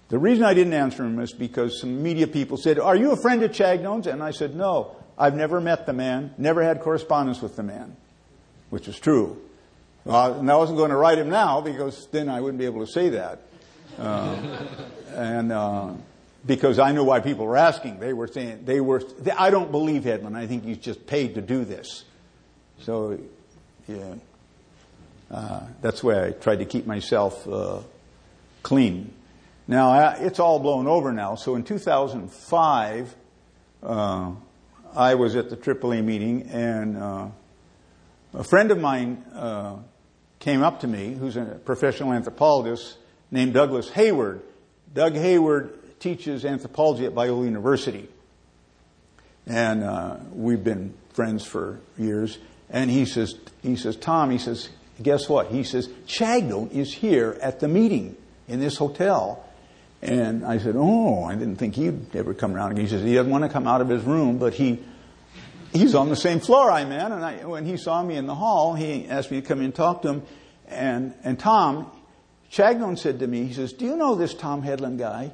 B: the reason I didn't answer him is because some media people said, Are you a friend of Chagnon's? And I said, No. I've never met the man, never had correspondence with the man, which is true. Uh, and I wasn't going to write him now because then I wouldn't be able to say that. Uh, and uh, because I knew why people were asking. They were saying, they were, they, I don't believe Headland. I think he's just paid to do this. So, yeah. Uh, that's why I tried to keep myself uh, clean. Now, it's all blown over now. So in 2005, uh, I was at the AAA meeting, and uh, a friend of mine uh, came up to me, who's a professional anthropologist, named Douglas Hayward. Doug Hayward teaches anthropology at Biola University, and uh, we've been friends for years. And he says, he says, Tom, he says, guess what? He says, Chagnon is here at the meeting in this hotel. And I said, Oh, I didn't think he'd ever come around. And he says, He doesn't want to come out of his room, but he, he's on the same floor I'm in. And I, when he saw me in the hall, he asked me to come in and talk to him. And, and Tom, Chagnon said to me, He says, Do you know this Tom Headland guy?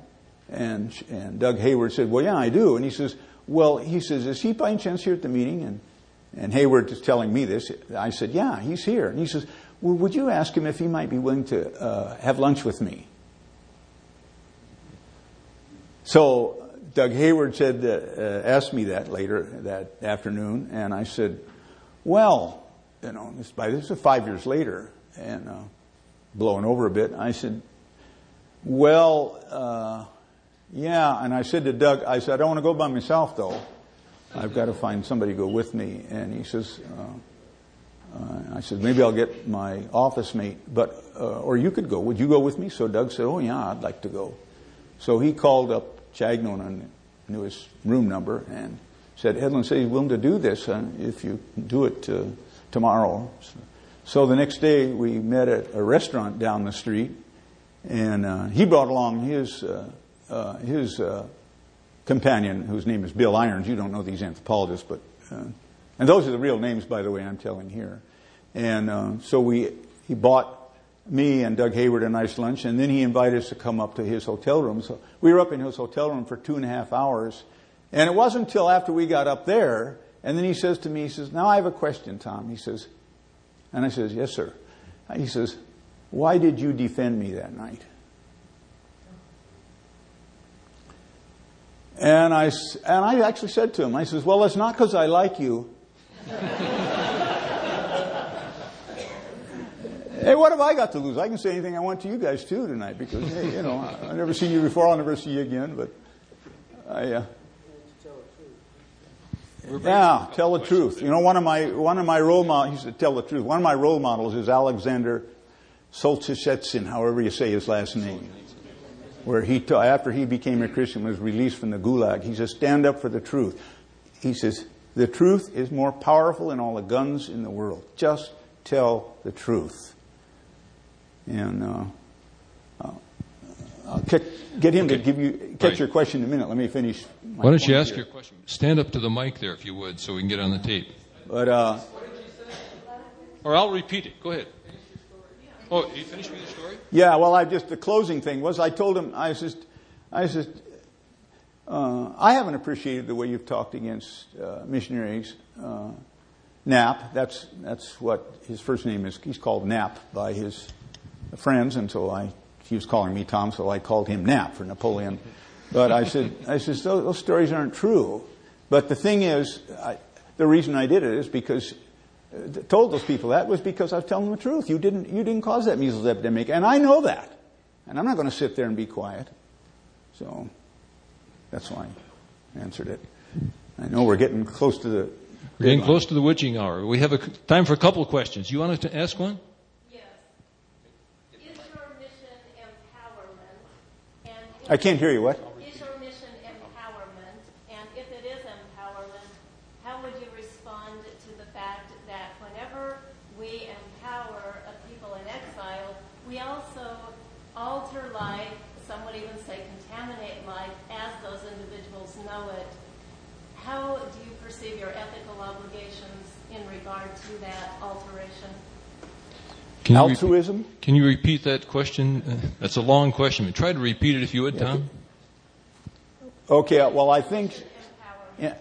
B: And, and Doug Hayward said, well, yeah, I do. And he says, well, he says, is he by any chance here at the meeting? And, and Hayward is telling me this. I said, yeah, he's here. And he says, well, would you ask him if he might be willing to uh, have lunch with me? So Doug Hayward said, uh, asked me that later that afternoon, and I said, well, you know, this, by this is five years later, and uh, blowing over a bit. I said, well, uh, yeah, and I said to Doug, I said, I don't want to go by myself though. I've got to find somebody to go with me. And he says, uh, uh, I said, maybe I'll get my office mate, but, uh, or you could go. Would you go with me? So Doug said, oh yeah, I'd like to go. So he called up Chagnon and knew his room number and said, Headland said he's willing to do this uh, if you do it uh, tomorrow. So the next day we met at a restaurant down the street and uh, he brought along his, his companion, whose name is Bill Irons. You don't know these anthropologists, but uh, and those are the real names, by the way. I'm telling here. And uh, so we he bought me and Doug Hayward a nice lunch, and then he invited us to come up to his hotel room. So we were up in his hotel room for two and a half hours, and it wasn't until after we got up there, and then he says to me, he says, "Now I have a question, Tom." He says, and I says, "Yes, sir." He says, "Why did you defend me that night?" And I, and I actually said to him, I says, well, it's not because I like you. <laughs> hey, what have I got to lose? I can say anything I want to you guys too tonight because, hey, you know, I've never seen you before, I'll never see you again, but I, uh, yeah, tell the truth. You know, one of my, one of my role models, he said, tell the truth. One of my role models is Alexander Solzhenitsyn, however you say his last name where he, after he became a Christian, was released from the gulag. He says, stand up for the truth. He says, the truth is more powerful than all the guns in the world. Just tell the truth. And uh, uh I'll get, get him okay. to give you catch right. your question in a minute. Let me finish.
A: Why don't you ask here. your question? Stand up to the mic there, if you would, so we can get on the tape.
B: But uh,
A: or I'll repeat it. Go ahead. Oh, you finished with the story?
B: Yeah, well, I just, the closing thing was I told him, I just, I just, uh, I haven't appreciated the way you've talked against uh, missionaries. Uh, Nap, that's, that's what his first name is. He's called Nap by his friends, and so I, he was calling me Tom, so I called him Nap for Napoleon. But I said, <laughs> I said, those, those stories aren't true. But the thing is, I, the reason I did it is because uh, told those people that was because I was telling them the truth. You didn't, you didn't cause that measles epidemic, and I know that. And I'm not going to sit there and be quiet. So that's why I answered it. I know we're getting close to the.
A: Getting close to the witching hour. We have a, time for a couple of questions. You wanted to ask one?
D: Yes. Is your mission empowerment? And
B: I can't hear you. What? Can Altruism?
A: Repeat, can you repeat that question? Uh, that's a long question. Try to repeat it if you would, Tom.
B: Okay, well, I think yeah,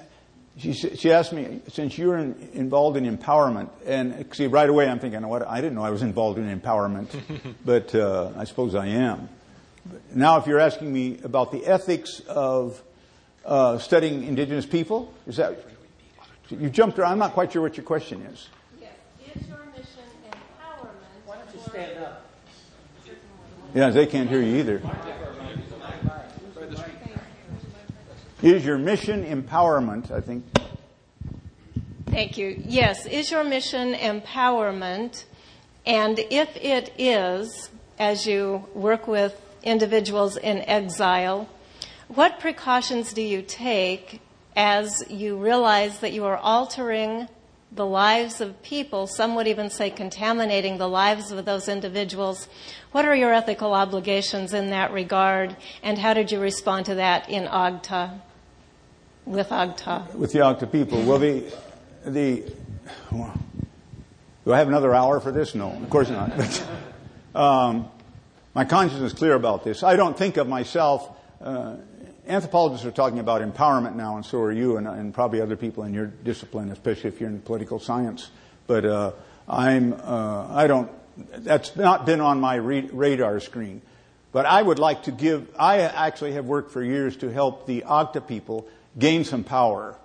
B: she, she asked me, since you're in, involved in empowerment, and see, right away I'm thinking, what, I didn't know I was involved in empowerment, <laughs> but uh, I suppose I am. Now, if you're asking me about the ethics of uh, studying indigenous people, is that you jumped around. I'm not quite sure what your question is.
D: Yes. Is your mission empowerment?
C: Why don't you stand up?
B: Yeah, they can't hear you either. Is your mission empowerment? I think.
D: Thank you. Yes. Is your mission empowerment? And if it is, as you work with individuals in exile, what precautions do you take as you realize that you are altering the lives of people, some would even say contaminating the lives of those individuals. What are your ethical obligations in that regard, and how did you respond to that in Agta, with Agta?
B: With the Agta people? Well, the, the, do I have another hour for this? No, of course not. <laughs> um, my conscience is clear about this. I don't think of myself uh, anthropologists are talking about empowerment now, and so are you, and, and, probably other people in your discipline, especially if you're in political science. But uh, I'm, uh, I don't, that's not been on my re- radar screen. But I would like to give, I actually have worked for years to help the Agta people gain some power,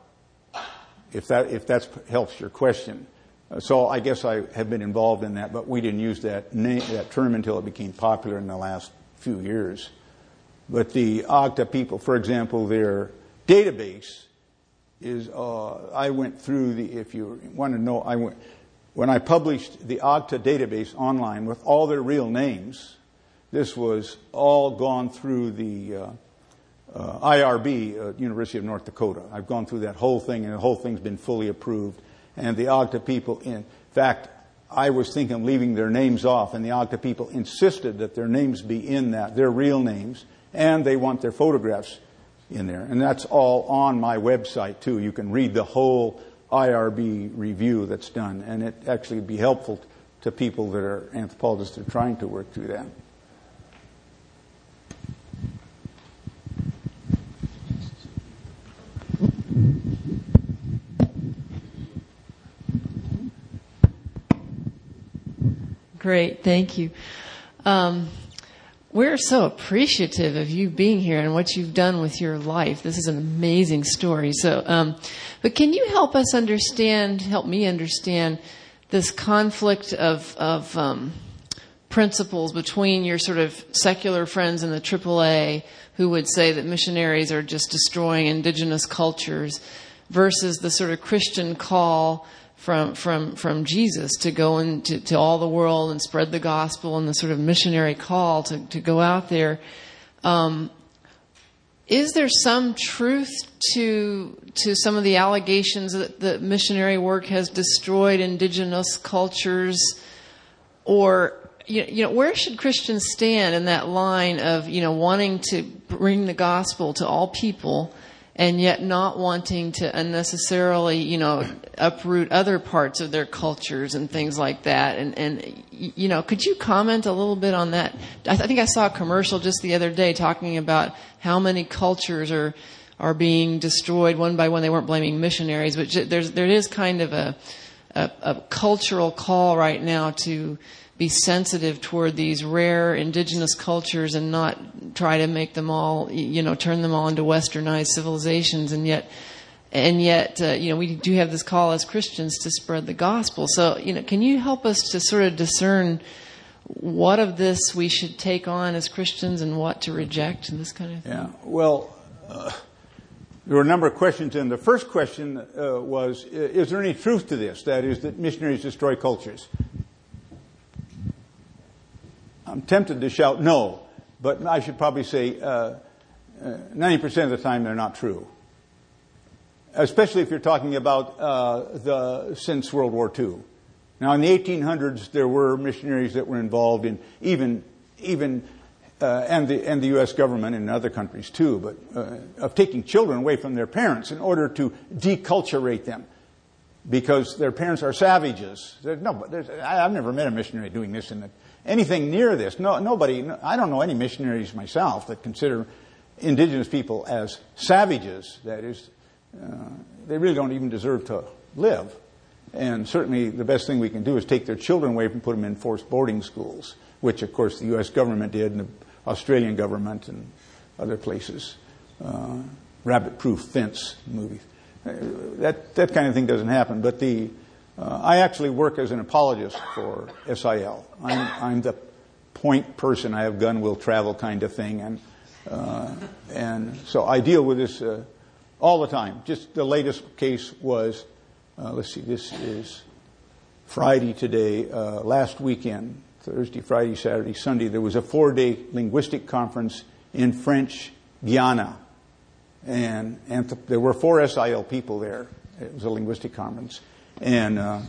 B: if that, if that helps your question. So I guess I have been involved in that, but we didn't use that, name, that term until it became popular in the last few years. But the Agta people, for example, their database is, uh, I went through the, if you want to know, I went, when I published the Agta database online with all their real names, this was all gone through the uh, uh, IRB, uh, University of North Dakota. I've gone through that whole thing, and the whole thing's been fully approved. And the Agta people, in fact, I was thinking of leaving their names off, and the Agta people insisted that their names be in that, their real names, and they want their photographs in there. And that's all on my website, too. You can read the whole IRB review that's done, and it actually would be helpful to people that are anthropologists that are trying to work through that.
E: Great, thank you. Um, we're so appreciative of you being here and what you've done with your life. This is an amazing story. So, um, but can you help us understand, help me understand this conflict of, of um, principles between your sort of secular friends in the AAA who would say that missionaries are just destroying indigenous cultures versus the sort of Christian call from from from Jesus to go into to all the world and spread the gospel and the sort of missionary call to to go out there. Um, is there some truth to to some of the allegations that the missionary work has destroyed indigenous cultures, or you know, where should Christians stand in that line of you know wanting to bring the gospel to all people? And yet not wanting to unnecessarily, you know, uproot other parts of their cultures and things like that. And, and you know, could you comment a little bit on that? I, th- I think I saw a commercial just the other day talking about how many cultures are are being destroyed one by one. They weren't blaming missionaries, but there's there is kind of a, a, a cultural call right now to be sensitive toward these rare indigenous cultures and not try to make them all, you know, turn them all into westernized civilizations. And yet, and yet, uh, you know, we do have this call as Christians to spread the gospel. So, you know, can you help us to sort of discern what of this we should take on as Christians and what to reject and this kind of thing?
B: Yeah. Well. Uh, there were a number of questions, and the first question uh, was Is there any truth to this? That is, that missionaries destroy cultures. I'm tempted to shout no, but I should probably say uh, 90% uh, of the time they're not true. Especially if you're talking about uh, the since World War II. Now, in the 1800s, there were missionaries that were involved in even even uh, and the and the U.S. government and other countries too, but uh, of taking children away from their parents in order to deculturate them because their parents are savages. no, I've never met a missionary doing this in the anything near this. No, nobody, I don't know any missionaries myself that consider indigenous people as savages. That is, uh, they really don't even deserve to live. And certainly the best thing we can do is take their children away and put them in forced boarding schools, which of course the U.S. government did and the Australian government and other places. Uh, rabbit proof fence movies. Uh, that, that kind of thing doesn't happen. But the, uh, I actually work as an apologist for SIL. I'm, I'm, the point person. I have gun will travel kind of thing, and uh, and so I deal with this uh, all the time. Just the latest case was, uh, let's see, this is Friday today. Uh, last weekend, Thursday, Friday, Saturday, Sunday, there was a four-day linguistic conference in French Guiana, and, and th- there were four SIL people there. It was a linguistic conference and uh,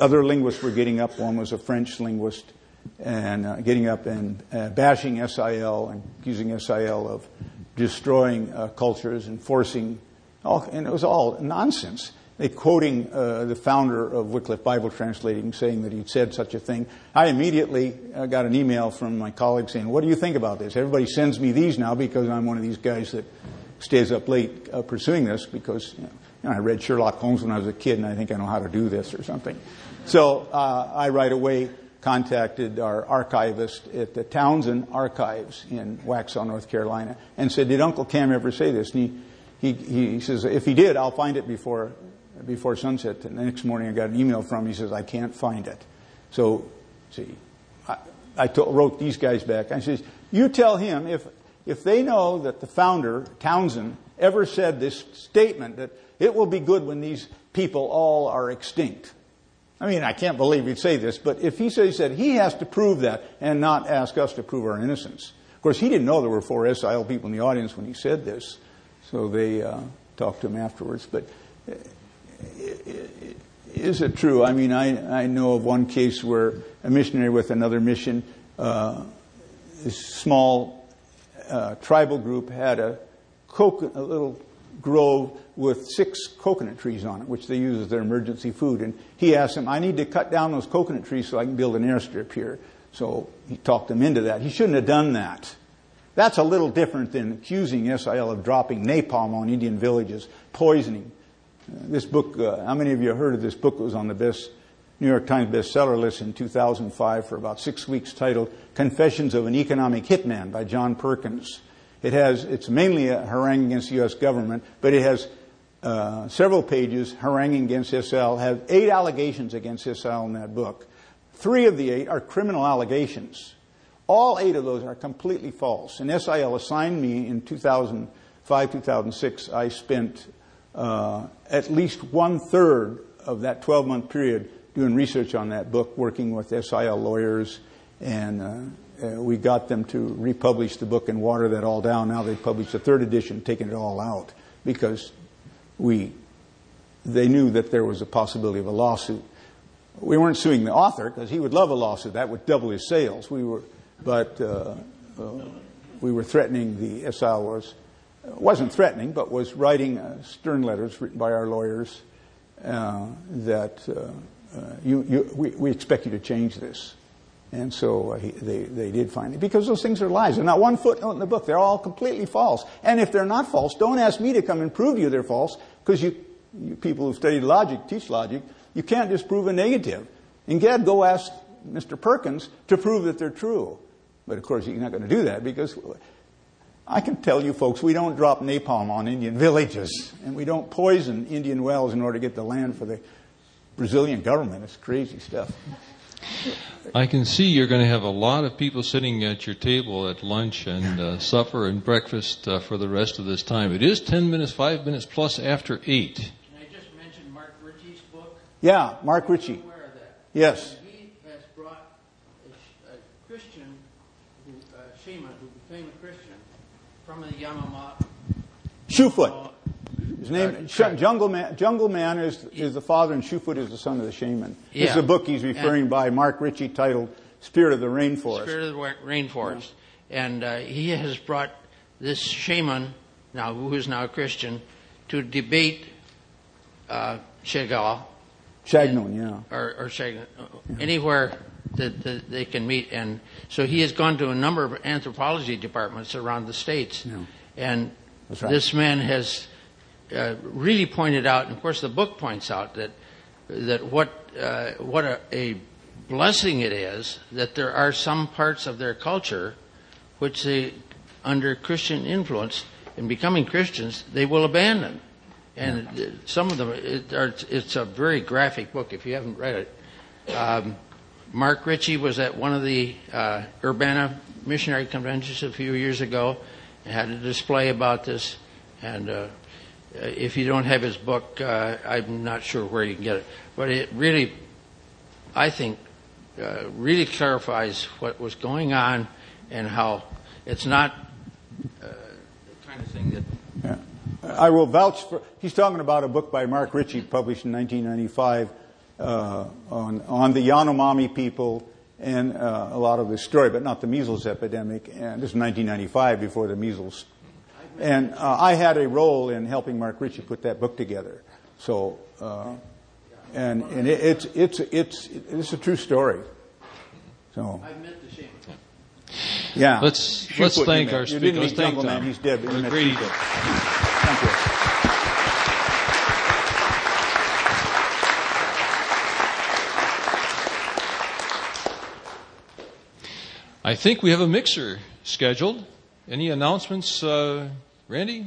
B: other linguists were getting up. One was a French linguist, and uh, getting up and uh, bashing SIL and accusing SIL of destroying uh, cultures and forcing, all, and it was all nonsense. they quoting uh, the founder of Wycliffe Bible Translating, saying that he'd said such a thing. I immediately uh, got an email from my colleague saying, "What do you think about this?" Everybody sends me these now because I'm one of these guys that stays up late pursuing this because you know, you know, I read Sherlock Holmes when I was a kid, and I think I know how to do this or something. So uh, I right away contacted our archivist at the Townsend Archives in Waxhaw, North Carolina, and said, "Did Uncle Cam ever say this?" And he, he, he says, "If he did, I'll find it before before sunset." And the next morning, I got an email from him. He says, "I can't find it." So, see, I, I told, wrote these guys back. I says, "You tell him if if they know that the founder Townsend ever said this statement that it will be good when these people all are extinct." I mean, I can't believe he'd say this, but if he says that, he has to prove that and not ask us to prove our innocence. Of course, he didn't know there were four SIL people in the audience when he said this, so they uh, talked to him afterwards. But uh, is it true? I mean, I, I know of one case where a missionary with another mission, uh, a small uh, tribal group had a, a little grove with six coconut trees on it, which they use as their emergency food. And he asked him, I need to cut down those coconut trees so I can build an airstrip here. So he talked him into that. He shouldn't have done that. That's a little different than accusing SIL of dropping napalm on Indian villages, poisoning. Uh, this book, uh, how many of you heard of this book? It was on the best New York Times bestseller list in 2005 for about six weeks titled Confessions of an Economic Hitman by John Perkins. It has, it's mainly a harangue against the U.S. government, but it has uh, several pages haranguing against SIL, have eight allegations against SIL in that book. Three of the eight are criminal allegations. All eight of those are completely false. And SIL assigned me in 2005, 2006, I spent uh, at least one third of that 12 month period doing research on that book, working with SIL lawyers and uh, uh, we got them to republish the book and water that all down. Now they've published a third edition, taking it all out because we they knew that there was a possibility of a lawsuit. We weren't suing the author because he would love a lawsuit. That would double his sales. We were, but uh, uh, we were threatening the SIL was wasn't threatening, but was writing uh, stern letters written by our lawyers uh, that uh, you, you, we, we expect you to change this. And so uh, he, they, they did find it. Because those things are lies. They're not one footnote in the book. They're all completely false. And if they're not false, don't ask me to come and prove to you they're false, because you, you people who study logic, teach logic, you can't disprove a negative. Instead, go ask Mr. Perkins to prove that they're true. But of course, you're not going to do that because I can tell you folks, we don't drop napalm on Indian villages and we don't poison Indian wells in order to get the land for the Brazilian government. It's crazy stuff.
A: I can see you're going to have a lot of people sitting at your table at lunch and uh, supper and breakfast uh, for the rest of this time. It is 10 minutes, 5 minutes plus after 8.
F: Can I just mention Mark Ritchie's book?
B: Yeah, Mark Ritchie.
F: aware of that.
B: Yes.
F: And he has brought a, a Christian, who, a Shema, who became a Christian from the Yanomami.
B: Shoefoot. His name,
F: Uh,
B: Sh- Jungle Man, Jungle Man is, is the father and Shoefoot is the son of the shaman. This is a book he's referring by Mark Ritchie titled Spirit of the Rainforest.
F: Spirit of the Wa- Rainforest. And uh, he has brought this shaman, now who is now a Christian, to debate uh, Chagall
B: Chagnon, yeah.
F: or, or Chagall, anywhere that, that they can meet. And so he has gone to a number of anthropology departments around the states. And
B: right.
F: this man has uh, really pointed out, and of course the book points out that that what uh, what a, a blessing it is that there are some parts of their culture which they, under Christian influence, in becoming Christians, they will abandon. And uh, some of them, it, are, it's a very graphic book if you haven't read it. Um, Mark Ritchie was at one of the uh, Urbana missionary conventions a few years ago and had a display about this. And uh, if you don't have his book, uh, I'm not sure where you can get it. But it really, I think, uh, really clarifies what was going on and how it's not uh, the kind of thing that
B: Yeah. I will vouch for, he's talking about a book by Mark Ritchie published in 1995 uh, on, on the Yanomami people and uh, a lot of the story, but not the measles epidemic. And this is 1995 before the measles. And uh, I had a role in helping Mark Ritchie put that book together. So, uh, and and it, it's it's it's it's a true story. So
F: I've met the Shane.
B: yeah,
A: Let's-
B: Shoot
A: let's thank our
B: You
A: speaker.
B: didn't
A: Let's thank
B: Jungle Man. He's dead, but you
A: a
B: met
A: great
B: Shoot It. Thank you.
A: I think we have a mixer scheduled. Any announcements, uh, Randy?